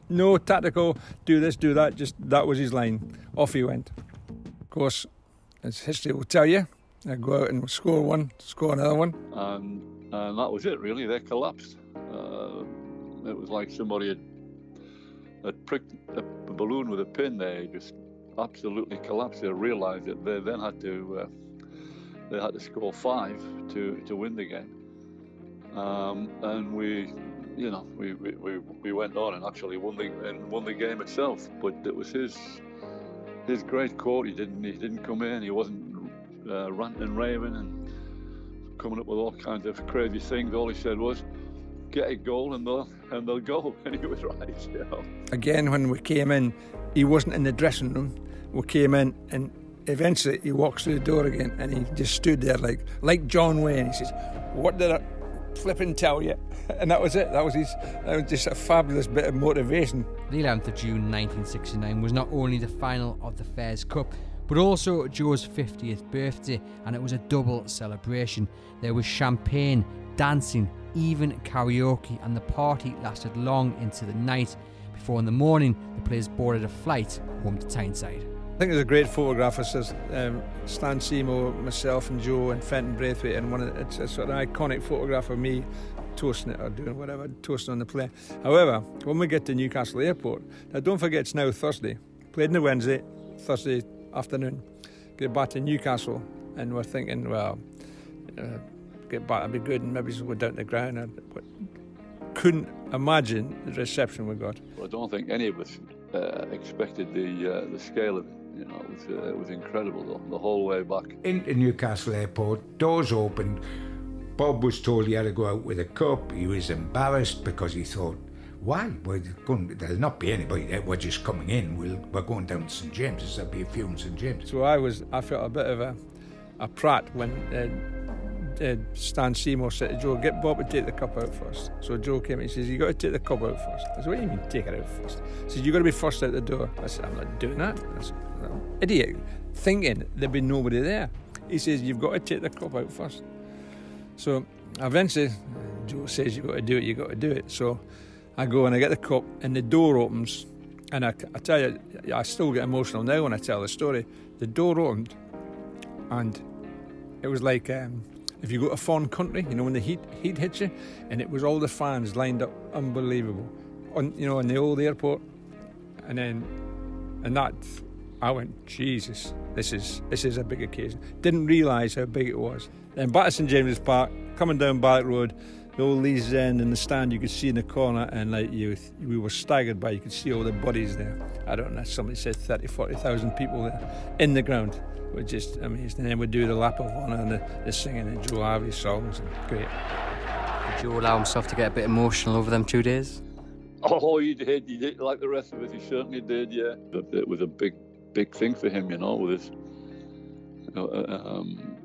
No tactical, do this, do that, just that was his line. Off he went. Of course, as history will tell you, I go out and score one, score another one. And, and that was it, really. They collapsed. Uh, it was like somebody had, had pricked a, balloon with a pin there, just absolutely collapsed. They realised that they then had to uh, they had to score five to, to win the game. Um, and we, you know, we, we, we went on and actually won the and won the game itself. But it was his his great quote. He didn't he didn't come in. He wasn't uh, ranting and raving and coming up with all kinds of crazy things. All he said was, "Get a goal and they'll and they'll go." [LAUGHS] And he was right. You know. Again, when we came in, he wasn't in the dressing room. We came in and eventually he walks through the door again and he just stood there like like John Wayne. He says, What did I flipping tell you? [LAUGHS] And that was it. That was his that was just a fabulous bit of motivation. The 11th of June 1969 was not only the final of the Fairs Cup, but also Joe's 50th birthday, and it was a double celebration. There was champagne, dancing, even karaoke, and the party lasted long into the night. Before in the morning, the players boarded a flight home to Tyneside. I think there's a great photograph. Says um, Stan Seymour, myself, and Joe, and Fenton Braithwaite, and one of it's a sort of iconic photograph of me toasting it or doing whatever, toasting on the plane. However, when we get to Newcastle Airport, now don't forget it's now Thursday. Played on the Wednesday, Thursday afternoon. get back to Newcastle, and we're thinking, well, uh, get back, that'd be good, and maybe we'll go down to the ground. I couldn't imagine the reception we got. Well, I don't think any of us uh, expected the uh, the scale of it. You know, it was, uh, it was incredible the, the whole way back. Into Newcastle Airport, doors opened. Bob was told he had to go out with a cup. He was embarrassed because he thought, why? Well, going, there'll not be anybody there. We're just coming in. We'll, we're going down to St James's. There'll be a few in St James's. So I was, I felt a bit of a, a prat when uh, Stan Seymour said to Joe, get Bob to take the cup out first. So Joe came and he says, you got to take the cup out first. I said, what do you mean take it out first? He says, you got to be first out the door. I said, I'm not doing that. I said, idiot, thinking there'd be nobody there. He says, you've got to take the cup out first. So eventually, Joe says, you've got to do it, you've got to do it. So I go and I get the cup, and the door opens. And I, I tell you, I still get emotional now when I tell the story. The door opened, and it was like um, if you go to a foreign country, you know, when the heat heat hits you, and it was all the fans lined up, unbelievable, on you know, in the old airport, and then, and that, I went, Jesus, this is this is a big occasion. Didn't realise how big it was. Then back to St James's Park, coming down Barrack Road, the old Leazes End and the stand you could see in the corner, and like you, we were staggered by. You could see all the bodies there. I don't know. Somebody said 30, 40,000 people there in the ground. We're just amazed. And then we'd do the lap of honour and the, the singing the Joe Harvey songs. And great. Did Joe allow himself to get a bit emotional over them two days? Oh, he did. He did like the rest of us. He certainly did. Yeah, it was a big, big thing for him. You know, with his. You know, um,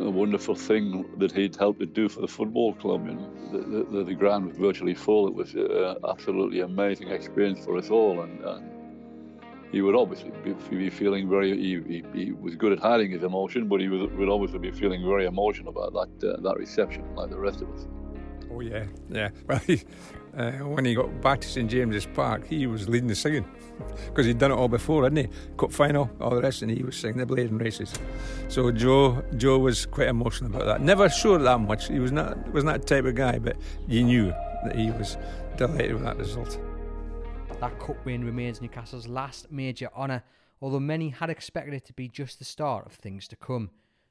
a wonderful thing that he'd helped to do for the football club. You know, the, the, the ground was virtually full. It was an absolutely amazing experience for us all, and, and he would obviously be, feeling very. He, he, he, was good at hiding his emotion, but he was, would obviously be feeling very emotional about that uh, that reception, like the rest of us. Oh yeah, yeah. [LAUGHS] Well, he, uh, when he got back to St James's Park, he was leading the singing [LAUGHS] because he'd done it all before, hadn't he? Cup final, all the rest, and he was singing the Blaydon races. So Joe, Joe was quite emotional about that. Never showed that much. He was not was not that type of guy, but you knew that he was delighted with that result. That cup win remains Newcastle's last major honour, although many had expected it to be just the start of things to come.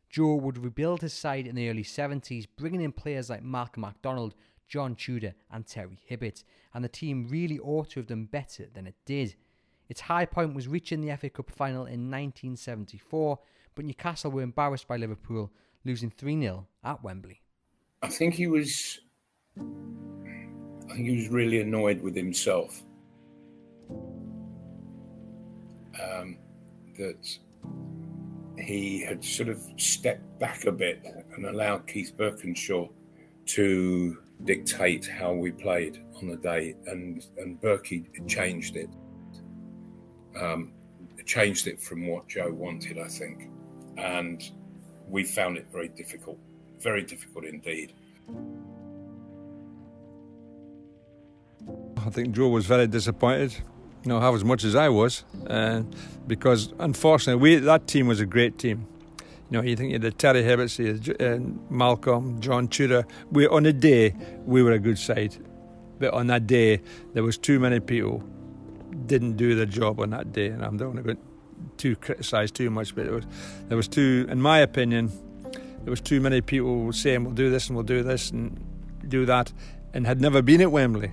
Joe would rebuild his side in the early 70s, bringing in players like Malcolm MacDonald, John Tudor, and Terry Hibbitt, and the team really ought to have done better than it did. Its high point was reaching the FA Cup final in 1974, but Newcastle were embarrassed by Liverpool, losing 3 0 at Wembley. I think he was. I think he was really annoyed with himself. Um, that he had sort of stepped back a bit and allowed Keith Burkinshaw to dictate how we played on the day, and and Berkey changed it. Um, changed it from what Joe wanted, I think, and we found it very difficult, very difficult indeed. I think Joe was very disappointed. You know, half as much as I was, uh, because unfortunately, we that team was a great team. You know, you think you had Terry you had uh, Malcolm, John Tudor. We on a day we were a good side, but on that day there was too many people didn't do their job on that day, and I'm not going to go too criticise too much, but was, there was too, in my opinion, there was too many people saying we'll do this and we'll do this and do that, and had never been at Wembley.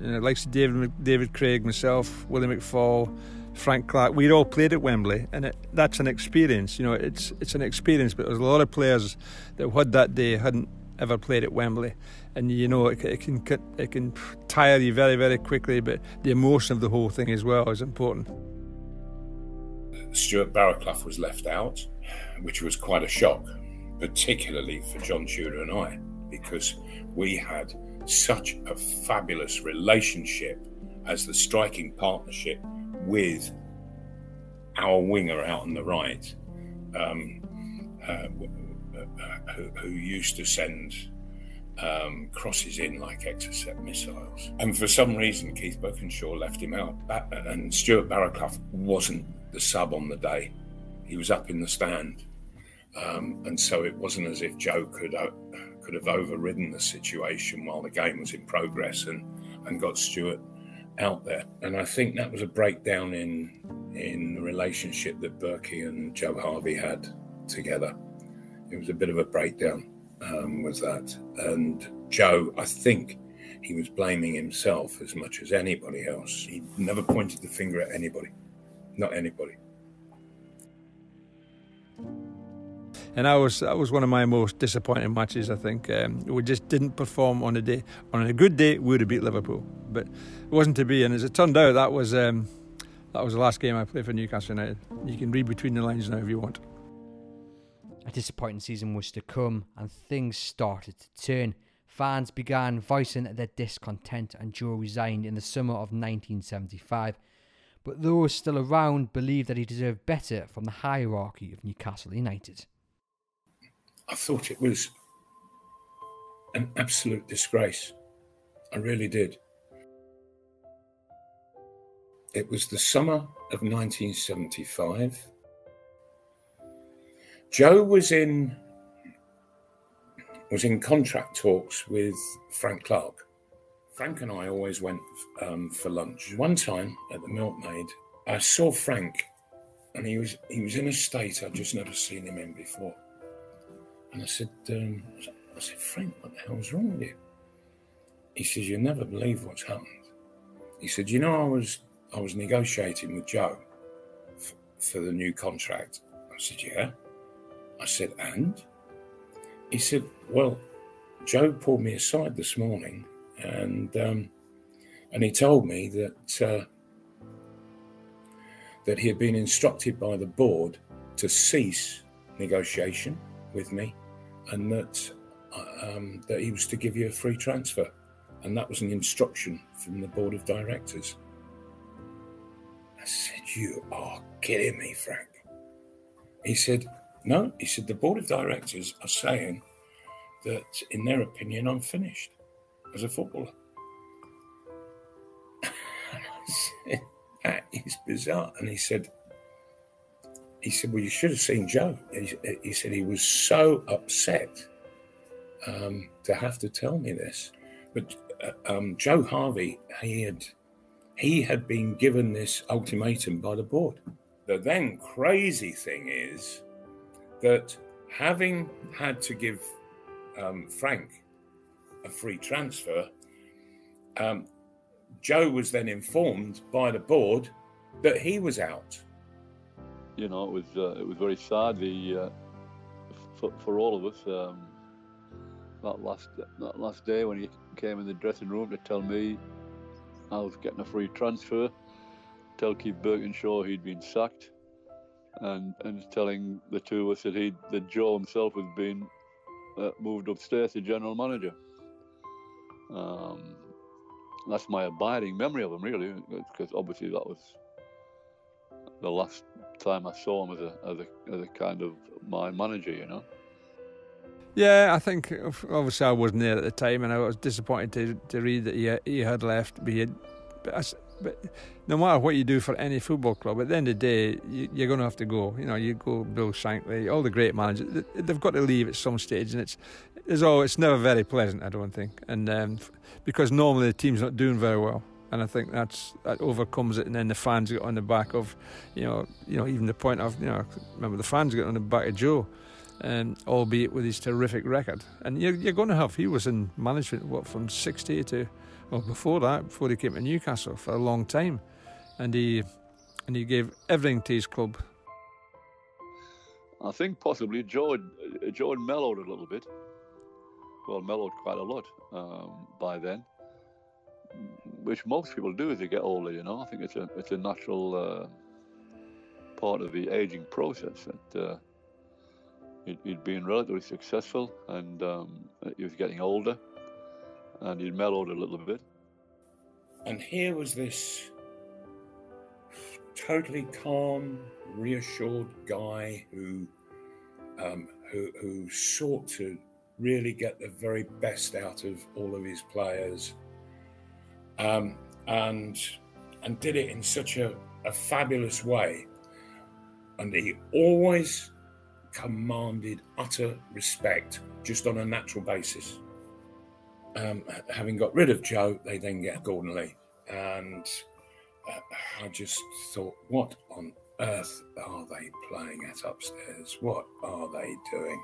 You know, like David David Craig, myself, Willie McFaul, Frank Clark, we'd all played at Wembley, and it, that's an experience. You know, it's it's an experience. But there's a lot of players that had that day hadn't ever played at Wembley, and you know it, it, can it can tire you very very quickly. But the emotion of the whole thing as well is important. Stuart Barrowclough was left out, which was quite a shock, particularly for John Tudor and I, because we had such a fabulous relationship as the striking partnership with our winger out on the right, um, uh, who, who, used to send um, crosses in like Exocet missiles. And for some reason, Keith Burkinshaw left him out, and Stuart Barrowclough wasn't the sub on the day. He was up in the stand. Um, and so it wasn't as if Joe could uh, could have overridden the situation while the game was in progress and, and got Stuart out there. And I think that was a breakdown in in the relationship that Berkey and Joe Harvey had together. It was a bit of a breakdown um, with that. And Joe, I think he was blaming himself as much as anybody else. He never pointed the finger at anybody, not anybody. And I was that was one of my most disappointing matches. I think um, we just didn't perform on a day. On a good day, we would have beat Liverpool, but it wasn't to be. And as it turned out, that was um, that was the last game I played for Newcastle United. You can read between the lines now if you want. A disappointing season was to come, and things started to turn. Fans began voicing their discontent, and Joe resigned in the summer of 1975. But those still around believed that he deserved better from the hierarchy of Newcastle United. I thought it was an absolute disgrace. I really did. It was the summer of 1975. Joe was in was in contract talks with Frank Clark. Frank and I always went um, for lunch. One time at the Milkmaid, I saw Frank, and he was he was in a state I'd just never seen him in before. And I said, um, I said, Frank, what the hell's wrong with you? He says, You'll never believe what's happened. He said, You know, I was I was negotiating with Joe f- for the new contract. I said, Yeah. I said, And? He said, Well, Joe pulled me aside this morning and um, and he told me that uh, that he had been instructed by the board to cease negotiation with me and that um, that he was to give you a free transfer, and that was an instruction from the board of directors. I said, "You are kidding me, Frank." He said, "No." He said, "The board of directors are saying that, in their opinion, I'm finished as a footballer." [LAUGHS] said, "That is bizarre," and he said he said, Well, you should have seen Joe. He, he said he was so upset um, to have to tell me this. But uh, um, Joe Harvey, he had, he had been given this ultimatum by the board. The then crazy thing is that having had to give um, Frank a free transfer, um, Joe was then informed by the board that he was out you know, it was uh, it was very sad. The uh, for, for all of us, um, that last that last day when he came in the dressing room to tell me I was getting a free transfer, tell Keith Burkinshaw he'd been sacked, and and telling the two of us that he that Joe himself had been uh, moved upstairs to general manager. Um, that's my abiding memory of him, really, because obviously that was the last time I saw him as a as a, as a kind of my manager, you know. Yeah, I think obviously I wasn't there at the time, and I was disappointed to, to read that he he had left. But, had, but, I, but no matter what you do for any football club, at the end of the day, you, are going to have to go. You know, you go Bill Shankly, all the great managers, they've got to leave at some stage, and it's it's all it's never very pleasant, I don't think, and um, because normally the team's not doing very well and I think that's that overcomes it. And then the fans get on the back of, you know, you know, even the point of, you know, remember the fans get on the back of Joe, um, albeit with his terrific record. And you're, you're going to have. He was in management what from '60 to, well, before that, before he came to Newcastle for a long time, and he and he gave everything to his club. I think possibly Joe Joe mellowed a little bit. Well, mellowed quite a lot um, by then which most people do as they get older. You know, I think it's a it's a natural uh, part of the aging process. That uh, he'd, he'd, been relatively successful, and um, he was getting older, and he'd mellowed a little bit. And here was this totally calm, reassured guy who um, who, who sought to really get the very best out of all of his players um, and and did it in such a, a fabulous way. And he always commanded utter respect just on a natural basis. Um, having got rid of Joe, they then get Gordon Lee. and uh, I just thought, what on earth are they playing at upstairs? What are they doing?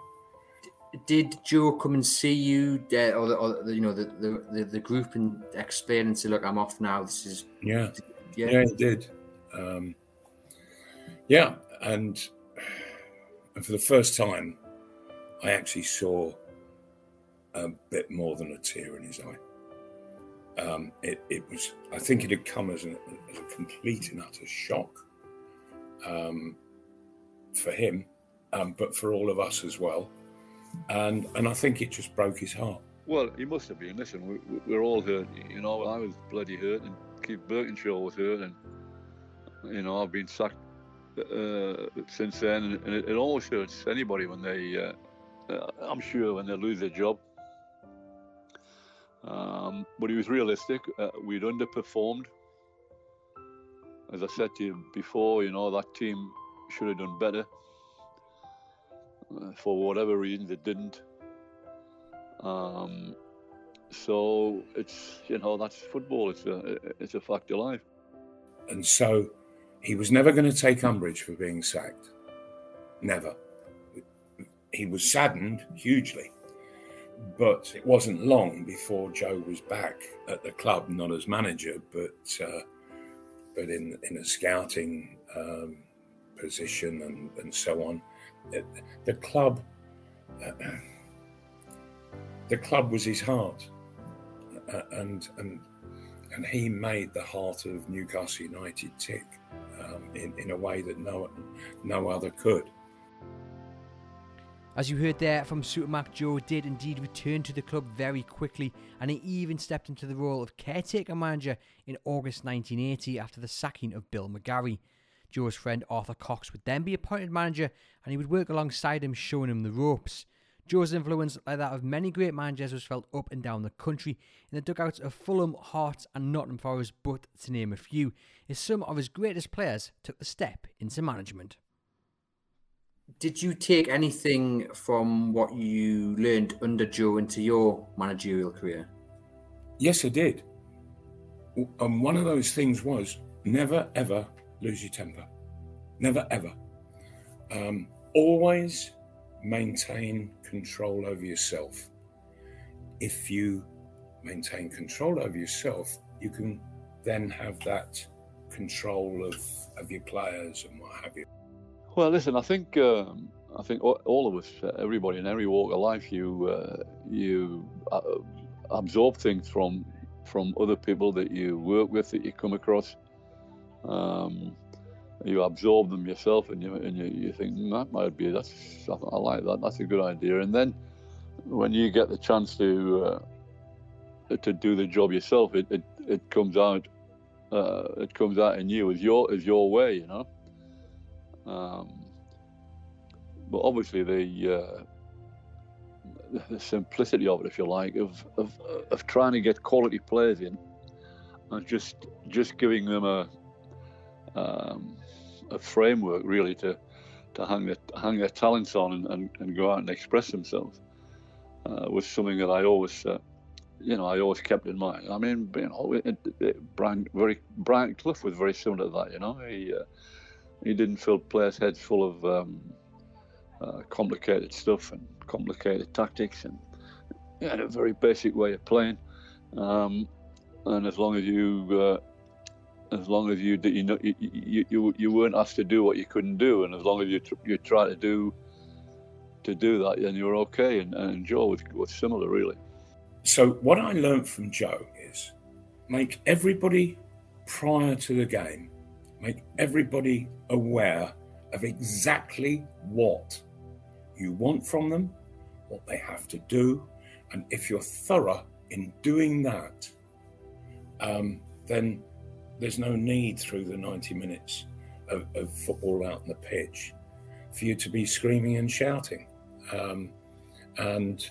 Did Joe come and see you, uh, or, the, or the, you know the, the, the group, and explain and say, "Look, I'm off now. This is yeah, yeah, yeah he did. Um, yeah, and and for the first time, I actually saw a bit more than a tear in his eye. Um, it, it, was, I think it had come as, an, as a complete and utter shock um, for him, um, but for all of us as well. And and I think it just broke his heart. Well, he must have been. Listen, we, are all hurt. You know, I was bloody hurt, and Keith Burkinshaw was hurt, and you know, I've been sacked uh, since then, and it, it, always hurts anybody when they. Uh, uh, I'm sure when they lose their job. Um, but he was realistic. Uh, we'd underperformed. As I said to you before, you know that team should have done better. For whatever reason, they didn't. Um, so it's you know that's football. It's a it's a fact of life. And so he was never going to take umbrage for being sacked. Never. He was saddened hugely. But it wasn't long before Joe was back at the club, not as manager, but uh, but in in a scouting um, position and, and so on. The, club, the club was his heart, uh, and and and he made the heart of Newcastle United tick um, in, in a way that no, no other could. As you heard there from Supermac, Joe did indeed return to the club very quickly, and he even stepped into the role of caretaker manager in August 1980 after the sacking of Bill McGarry. Joe's friend Arthur Cox would then be appointed manager, and he would work alongside him, showing him the ropes. Joe's influence, like that of many great managers, was felt up and down the country in the dugouts of Fulham, Hearts, and Nottingham Forest, but to name a few, as some of his greatest players took the step into management. Did you take anything from what you learned under Joe into your managerial career? Yes, I did. And um, one of those things was never ever lose your temper. Never ever. Um, always maintain control over yourself. If you maintain control over yourself, you can then have that control of, of your players and what have you. Well, listen, I think um, I think all of us, uh, everybody in every walk of life, you uh, you uh, absorb things from from other people that you work with, that you come across. Um, you absorb them yourself and you and you, you think mm, that might be that's I like that that's a good idea. And then when you get the chance to uh, to do the job yourself it, it, it comes out uh, it comes out in you as your as your way you know? Um, but obviously the uh, the simplicity of it if you like of, of of trying to get quality players in and just just giving them a um, a framework really to to hang their hang their talents on and, and, and go out and express themselves uh, was something that I always uh, you know I always kept in mind. I mean, you know, it, it, Brian very Brian Clough was very similar to that. You know, he uh, he didn't fill players' heads full of um, uh, complicated stuff and complicated tactics, and had a very basic way of playing. Um, and as long as you uh, as long as you you know you, you you weren't asked to do what you couldn't do, and as long as you you try to do to do that, then you're okay. And, and Joe was, was similar, really. So what I learned from Joe is make everybody prior to the game, make everybody aware of exactly what you want from them, what they have to do, and if you're thorough in doing that, um, then there's no need through the 90 minutes of, of football out on the pitch for you to be screaming and shouting. Um, and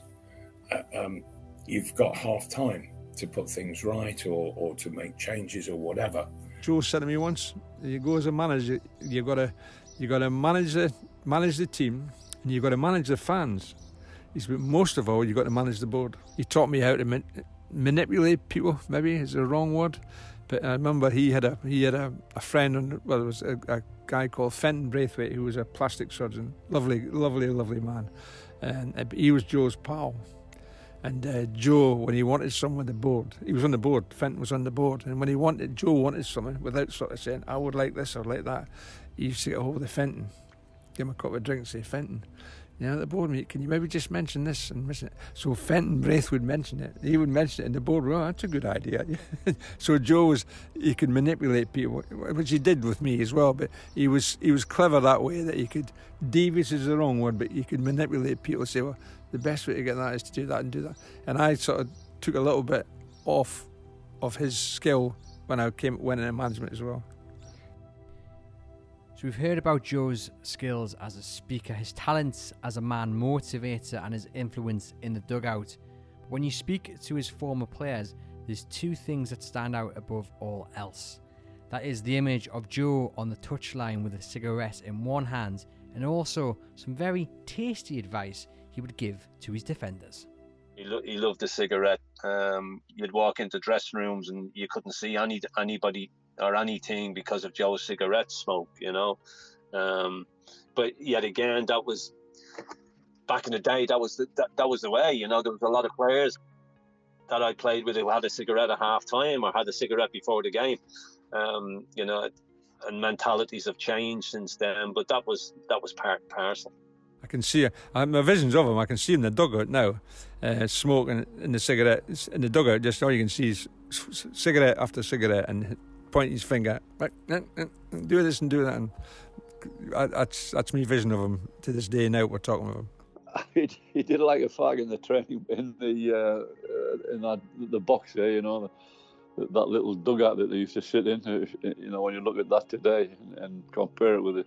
uh, um, you've got half time to put things right or, or to make changes or whatever. Joe said to me once, "You go as a manager, you've got to you've got to manage the manage the team, and you've got to manage the fans. He said, most of all, you've got to manage the board. He taught me how to man- manipulate people. Maybe is the wrong word, But I remember he had a he had a, a friend, and well, it was a, a guy called Fenton Braithwaite, who was a plastic surgeon, lovely, lovely, lovely man, and uh, he was Joe's pal. And uh, Joe, when he wanted something on the board, he was on the board. Fenton was on the board, and when he wanted, Joe wanted something without sort of saying, "I would like this or like that," he used to get hold of the Fenton, give him a cup of drink, say, "Fenton, you know, at the board meet, can you maybe just mention this and mention it? So Fenton Braith would mention it. He would mention it in the board. Well, oh, that's a good idea. [LAUGHS] so Joe was he could manipulate people, which he did with me as well. But he was he was clever that way that he could devious is the wrong word, but he could manipulate people. Say, well, the best way to get that is to do that and do that. And I sort of took a little bit off of his skill when I came went into management as well. So we've heard about Joe's skills as a speaker, his talents as a man motivator, and his influence in the dugout. When you speak to his former players, there's two things that stand out above all else. That is the image of Joe on the touchline with a cigarette in one hand, and also some very tasty advice he would give to his defenders. He, lo- he loved the cigarette. Um, you'd walk into dressing rooms and you couldn't see any anybody or anything because of Joe's cigarette smoke, you know. Um, but yet again, that was back in the day. That was the, that, that was the way, you know. There was a lot of players that I played with who had a cigarette at half time or had a cigarette before the game. Um, you know, and mentalities have changed since then. But that was that was part parcel. I can see uh, my visions of him. I can see him in the dugout now, uh, smoking in the cigarette in the dugout. Just all you can see is cigarette after cigarette, and point his finger, eh, eh, eh, do this and do that. And that's that's my vision of him to this day. Now we're talking with him. [LAUGHS] he did like a fag in the training in the uh, uh, in that the box there, you know, the, that little dugout that they used to sit in. You know, when you look at that today and, and compare it with the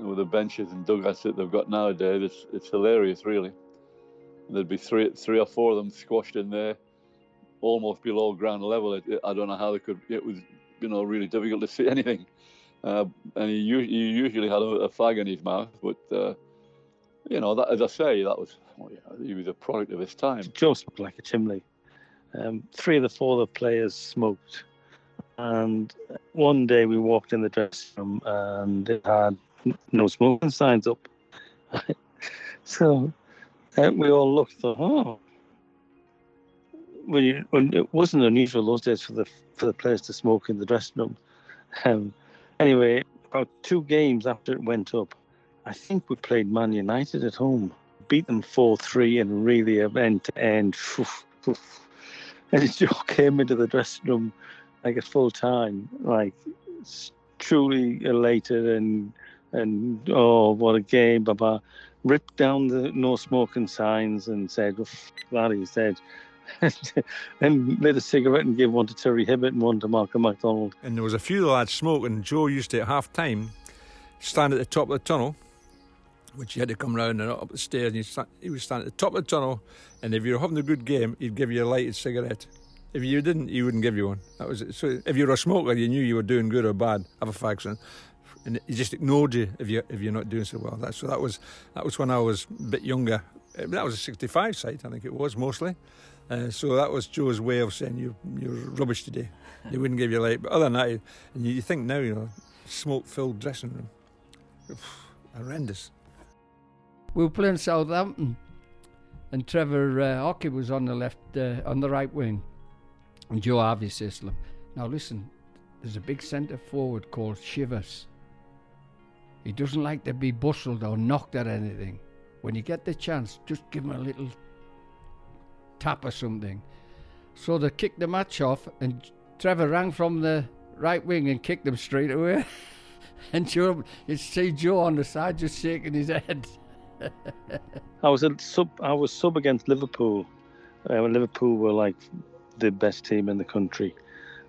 with the benches and dugouts that they've got nowadays, it's it's hilarious, really. There'd be three three or four of them squashed in there, almost below ground level. It, it, I don't know how they could. It was you know really difficult to see [LAUGHS] anything. Uh, and he, he, usually had a, a, fag in his mouth, but uh, you know, that, as I say, that was well, yeah, he was a product of his time. Joe smoked like a chimney. Um, three of the four of the players smoked, and one day we walked in the dressing room and it had no smoking signs up. [LAUGHS] so uh, we all looked, thought, oh, when, you, when it wasn't unusual those days for the for the players to smoke in the dressing room. Um, anyway, about two games after it went up, I think we played Man United at home, beat them four three, and really end to end. And Joe [LAUGHS] came into the dressing room like at full time, like truly elated and and oh what a game, blah Ripped down the no smoking signs and said, well, "That he said." [LAUGHS] and lit a cigarette and gave one to Terry Hibbitt and one to Malcolm MacDonald. And there was a few lads smoking. Joe used to, at half time, stand at the top of the tunnel, which he had to come round and up the stairs. And stand, he would stand at the top of the tunnel, and if you were having a good game, he'd give you a lighted cigarette. If you didn't, he wouldn't give you one. That was it. So if you were a smoker, you knew you were doing good or bad. Have a faction and he just ignored you if you if you're not doing so well. That, so that was that was when I was a bit younger. That was a 65 site, I think it was mostly. Uh, so that was Joe's way of saying you you're rubbish today. They wouldn't give you light. But other than that, and you think now, you know, smoke-filled dressing room, [SIGHS] horrendous. We were playing Southampton, and Trevor uh, Hockey was on the left, uh, on the right wing, and Joe Harvey says to him, "Now listen, there's a big centre forward called Chivers. He doesn't like to be bustled or knocked at anything. When you get the chance, just give him a little tap or something. So they kicked the match off, and Trevor rang from the right wing and kicked him straight away. [LAUGHS] and Joe, you see Joe on the side just shaking his head. [LAUGHS] I was a sub. I was sub against Liverpool uh, Liverpool were like the best team in the country,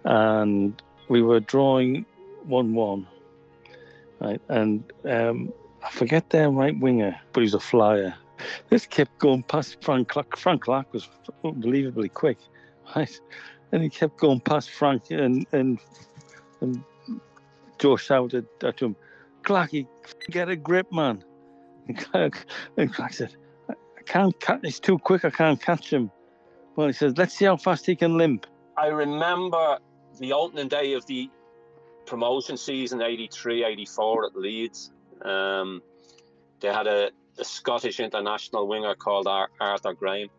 and we were drawing one-one. Right, and um, I forget their right winger, but he's a flyer. This kept going past Frank Clark. Frank Clark was unbelievably quick, right? And he kept going past Frank, and and and Joe shouted at him, "Clarky, get a grip, man!" And Clark, and Clark said, "I can't catch. He's too quick. I can't catch him." Well, he says, "Let's see how fast he can limp." I remember the opening day of the promotion season 83 84 at Leeds. Um, they had a, a, Scottish international winger called Arthur Graham,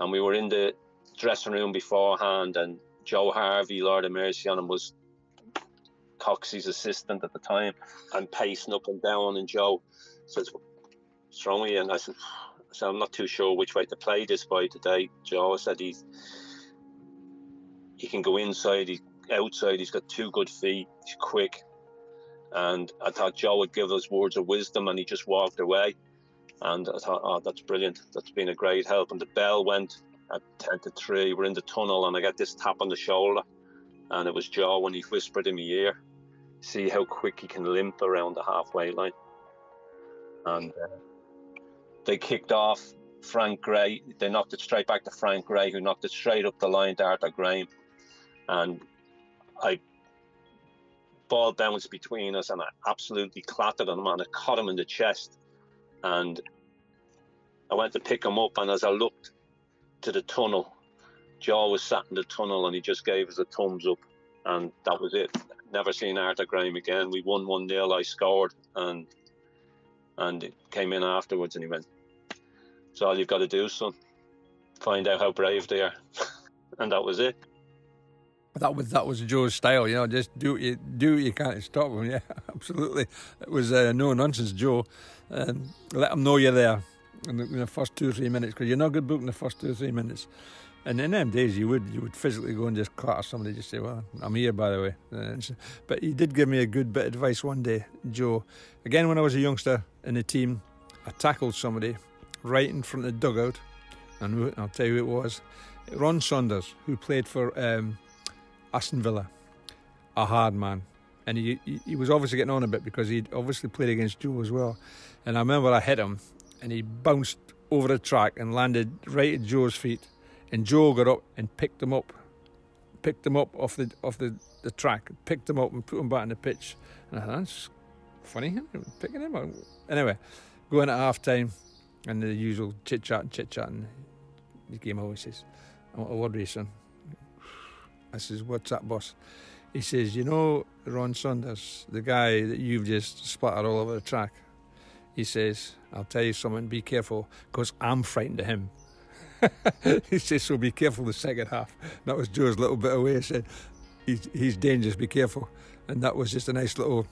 and we were in the dressing room beforehand, and Joe Harvey, Lord of Mercy on him, was Coxey's assistant at the time, and pacing up and down, and Joe says, you? And I said, so I'm not too sure which way to play this by today. Joe said he's he can go inside, he's outside, he's got two good feet, he's quick. And I thought Joe would give us words of wisdom and he just walked away. And I thought, oh, that's brilliant. That's been a great help. And the bell went at 10 to 3. We're in the tunnel and I got this tap on the shoulder. And it was Joe when he whispered in my ear, see how quick he can limp around the halfway line. And uh, they kicked off Frank Gray. They knocked it straight back to Frank Gray, who knocked it straight up the line to Arthur Graham. And I ball bounced between us and I absolutely clattered on him and I caught him in the chest. And I went to pick him up and as I looked to the tunnel, Joe was sat in the tunnel and he just gave us a thumbs up and that was it. Never seen Arthur Graham again. We won 1 0. I scored and and it came in afterwards and he went, it's all you've got to do, son. Find out how brave they are. [LAUGHS] and that was it. That was that was Joe's style, you know. Just do what you do. What you can't stop him. [LAUGHS] Yeah, absolutely. It was uh, no nonsense, Joe. Um, let them know you're there in the, in the first two or three minutes because you're not good book in the first two or three minutes. And in them days, you would you would physically go and just clatter somebody, just say, "Well, I'm here, by the way." But he did give me a good bit of advice one day, Joe. Again, when I was a youngster in the team, I tackled somebody right in front of the dugout, and I'll tell you who it was Ron Saunders, who played for um, Aston Villa, a hard man. And he, he was obviously getting on a bit because he'd obviously played against Joe as well. And I remember I hit him, and he bounced over the track and landed right at Joe's feet. And Joe got up and picked him up, picked him up off the off the, the track, picked him up and put him back in the pitch. And I thought, that's funny, picking him up. Anyway, going at half time, and the usual chit chat and chit chat. And he came over and says, I want a word you, son. I says, What's that, boss? He says, You know, Ron Saunders, the guy that you've just splattered all over the track. He says, I'll tell you something, be careful, because I'm frightened of him. [LAUGHS] he says, So be careful the second half. That was Joe's little bit away. He said, He's, he's dangerous, be careful. And that was just a nice little,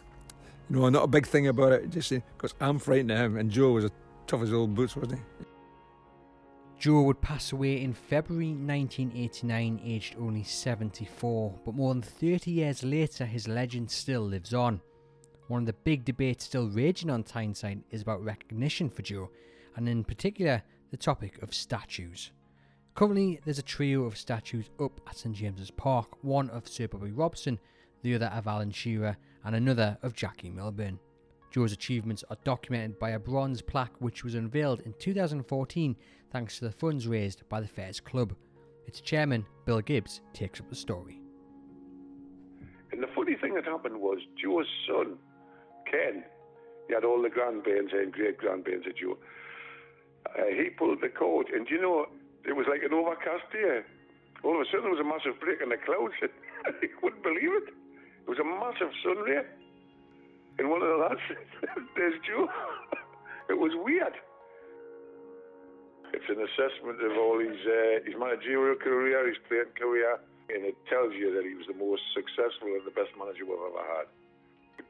you know, not a big thing about it, just because I'm frightened of him. And Joe was a tough as old boots, wasn't he? Joe would pass away in February 1989, aged only 74, but more than 30 years later, his legend still lives on. One of the big debates still raging on Tyneside is about recognition for Joe, and in particular, the topic of statues. Currently, there's a trio of statues up at St James's Park one of Sir Bobby Robson, the other of Alan Shearer, and another of Jackie Milburn. Joe's achievements are documented by a bronze plaque which was unveiled in 2014 thanks to the funds raised by the Fairs Club. Its chairman, Bill Gibbs, takes up the story. And the funny thing that happened was Joe's son, Ken, he had all the grandparents and great grandparents of Joe. Uh, he pulled the cord, and you know, it was like an overcast day. All of a sudden, there was a massive break in the clouds. [LAUGHS] he couldn't believe it. It was a massive sun ray. And one of the lads [LAUGHS] said, There's Joe. [LAUGHS] it was weird. It's an assessment of all his, uh, his managerial career, his playing career, and it tells you that he was the most successful and the best manager we've ever had.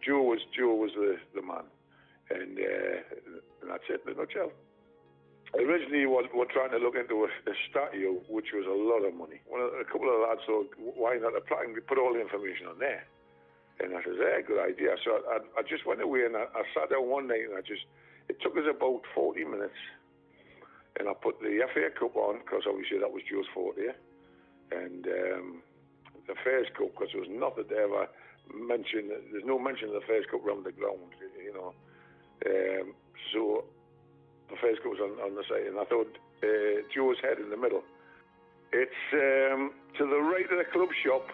Joe was Joe was the, the man, and, uh, and that's it in a nutshell. Originally, we were trying to look into a, a statue, which was a lot of money. One of, a couple of lads thought, why not a plaque? We put all the information on there. And I said, yeah, good idea. So I, I just went away and I, I sat down one night and I just, it took us about 40 minutes. And I put the FA Cup on because obviously that was Joe's 40th. And um, the Fairs Cup because there was nothing to ever mention. There's no mention of the Fairs Cup around the ground, you know. Um, so the Fairs Cup was on, on the side and I thought uh, Joe's head in the middle. It's um, to the right of the club shop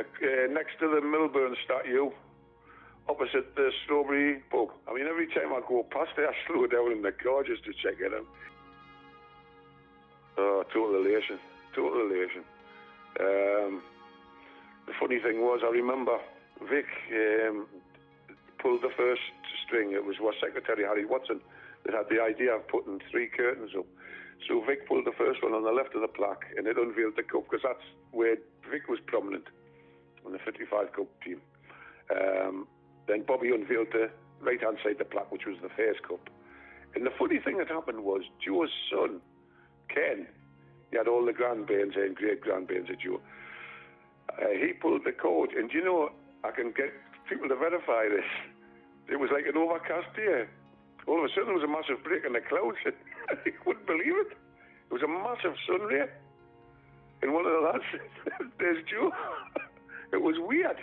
uh, next to the Milburn statue, opposite the Strawberry Pub. I mean, every time I go past it, I [LAUGHS] slow down in the car just to check it out. Oh, total elation, total elation. Um, the funny thing was, I remember Vic um, pulled the first string. It was our secretary Harry Watson that had the idea of putting three curtains up. So Vic pulled the first one on the left of the plaque, and it unveiled the cup because that's where Vic was prominent on the 55 Cup team. Um, then Bobby unveiled the right hand side of the plaque, which was the first cup. And the funny thing that happened was Joe's son, Ken, he had all the grandbairns and great grandbairns at Joe. Uh, he pulled the cord, and you know, I can get people to verify this. It was like an overcast day. All of a sudden, there was a massive break in the clouds. [LAUGHS] you wouldn't believe it. It was a massive sun ray. And one of the lads [LAUGHS] said, There's Joe. [LAUGHS] it was weird.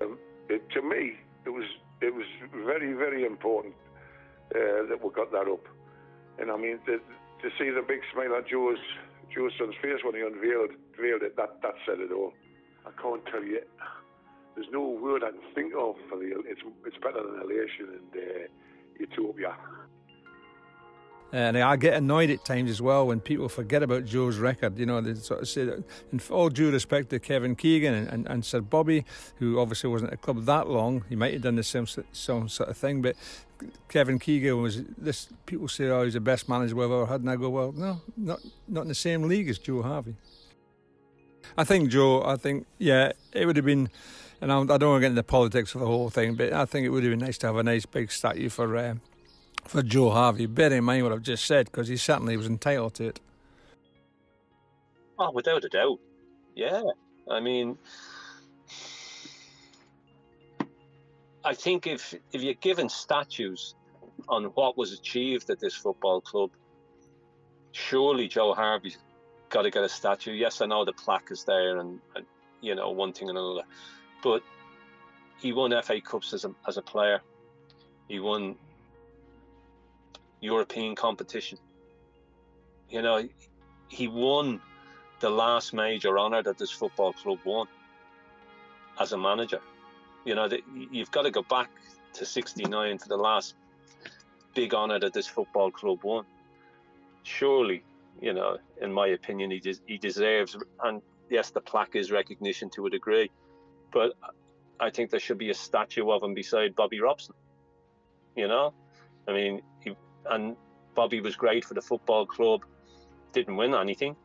Um, it, to me, it was it was very, very important uh, that we got that up. And I mean, the, to see the big smile on Joe's Joe's son's face when he unveiled, unveiled it, that, that said it all. I can't tell you. There's no word I can think of for the. It's it's better than elation and uh, utopia. And I get annoyed at times as well when people forget about Joe's record. You know, they sort of say that, in all due respect to Kevin Keegan and, and, and Sir Bobby, who obviously wasn't at the club that long, he might have done the same, same sort of thing, but Kevin Keegan was this. People say, "Oh, he's the best manager we've ever had," and I go, "Well, no, not not in the same league as Joe Harvey." I think Joe. I think yeah, it would have been, and I don't want to get into politics of the whole thing, but I think it would have been nice to have a nice big statue for uh, for Joe Harvey. Bear in mind what I've just said, because he certainly was entitled to it. Oh, without a doubt, yeah. I mean, I think if if you're given statues on what was achieved at this football club, surely Joe Harvey's got to get a statue. Yes, I know the plaque is there, and, and you know one thing and another, but he won FA Cups as a as a player. He won European competition. You know, he won the last major honour that this football club won as a manager. You know, you've got to go back to 69 for the last big honour that this football club won. Surely, you know, in my opinion, he, des- he deserves, and yes, the plaque is recognition to a degree, but I think there should be a statue of him beside Bobby Robson. You know, I mean, and Bobby was great for the football club, didn't win anything.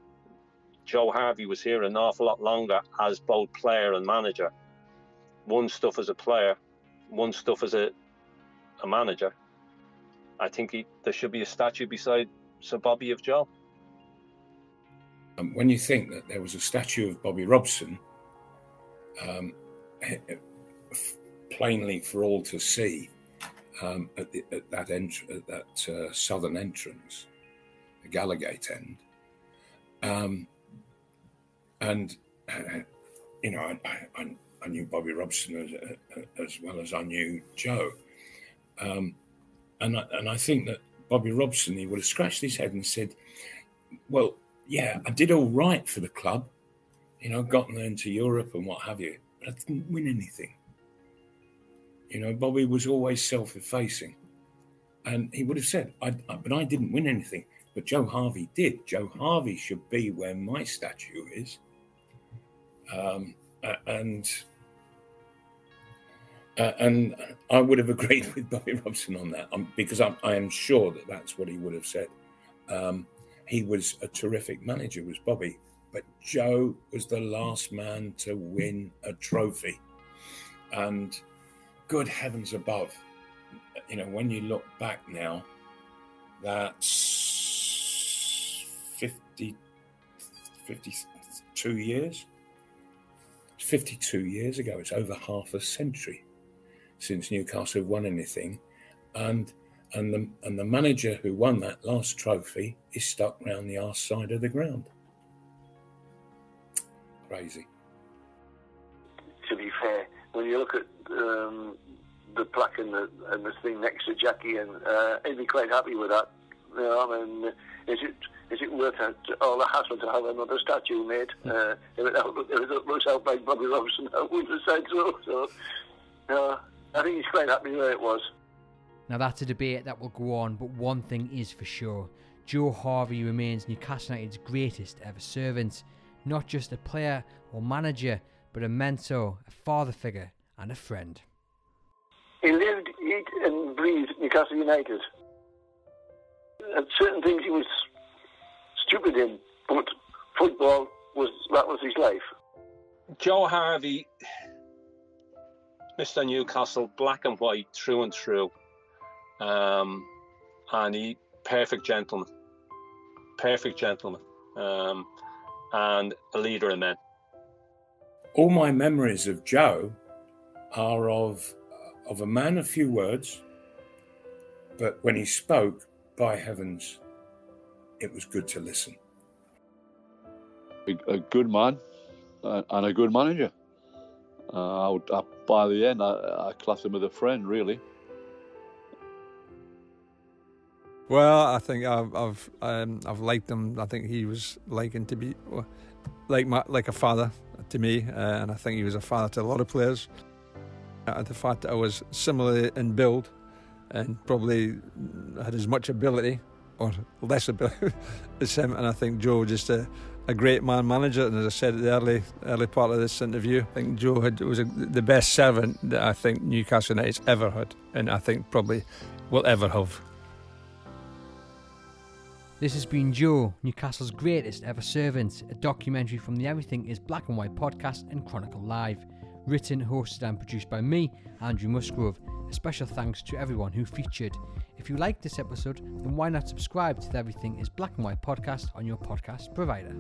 Joe Harvey was here an awful lot longer as both player and manager one stuff as a player, one stuff as a, a manager, I think he, there should be a statue beside Sir Bobby of Joe. Um, when you think that there was a statue of Bobby Robson, um, plainly for all to see, um, at, the, at, that at that uh, southern entrance, the Gallowgate end, um, and uh, [CLEARS THROAT] you know, I, I, I knew Bobby Robson as, uh, as well as I knew Joe. Um, and, I, and I think that Bobby Robson, he would have scratched his head and said, Well, yeah, I did all right for the club, you know, gotten into Europe and what have you, but I didn't win anything. You know, Bobby was always self effacing. And he would have said, I, I, But I didn't win anything. But Joe Harvey did. Joe Harvey should be where my statue is. Um, and uh, and I would have [LAUGHS] agreed with Bobby Robson on that um, because I'm, I am sure that that's what he would have said. Um, he was a terrific manager, was Bobby, but Joe was the last man to win a trophy. And good heavens above, you know, when you look back now, that's 50, 52 years. 52 years ago. It's over half a century since Newcastle won anything, and and the and the manager who won that last trophy is stuck round the arse side of the ground. Crazy. To be fair, when you look at um, the plaque and the and the thing next to Jackie, and uh, he'd be quite happy with that. You know, I mean, is it is it worth all the hassle to have another statue made? Uh, if, it, if it looks out like Bobby Robson, [LAUGHS] I wouldn't have said so. So, uh, I think he's quite happy where it was. Now that's a debate that will go on, but one thing is for sure. Joe Harvey remains Newcastle United's greatest ever servant. not just a player or manager, but a mentor, a father figure, and a friend. He lived, eat, and breathed Newcastle United. And certain things he was stupid in, but football was that was his life. Joe Harvey, Mr. Newcastle, black and white, through and through. Um, and he, perfect gentleman, perfect gentleman, um, and a leader of men. All my memories of Joe are of of a man of few words, but when he spoke, by heavens, it was good to listen. A, a good man uh, and a good manager. Uh, I would, I, by the end, I, I class him as a friend, really. Well, I think I've I've um, I've liked him. I think he was liking to be like my, like a father to me, uh, and I think he was a father to a lot of players. Uh, the fact that I was similar in build and probably had as much ability or less ability [LAUGHS] as him, and I think Joe just a, a great man manager. And as I said at the early early part of this interview, I think Joe had, was a, the best servant that I think Newcastle United's ever had, and I think probably will ever have. This has been Joe, Newcastle's greatest ever servant, a documentary from the Everything is Black and White podcast and Chronicle Live. Written, hosted, and produced by me, Andrew Musgrove. A special thanks to everyone who featured. If you liked this episode, then why not subscribe to the Everything is Black and White podcast on your podcast provider?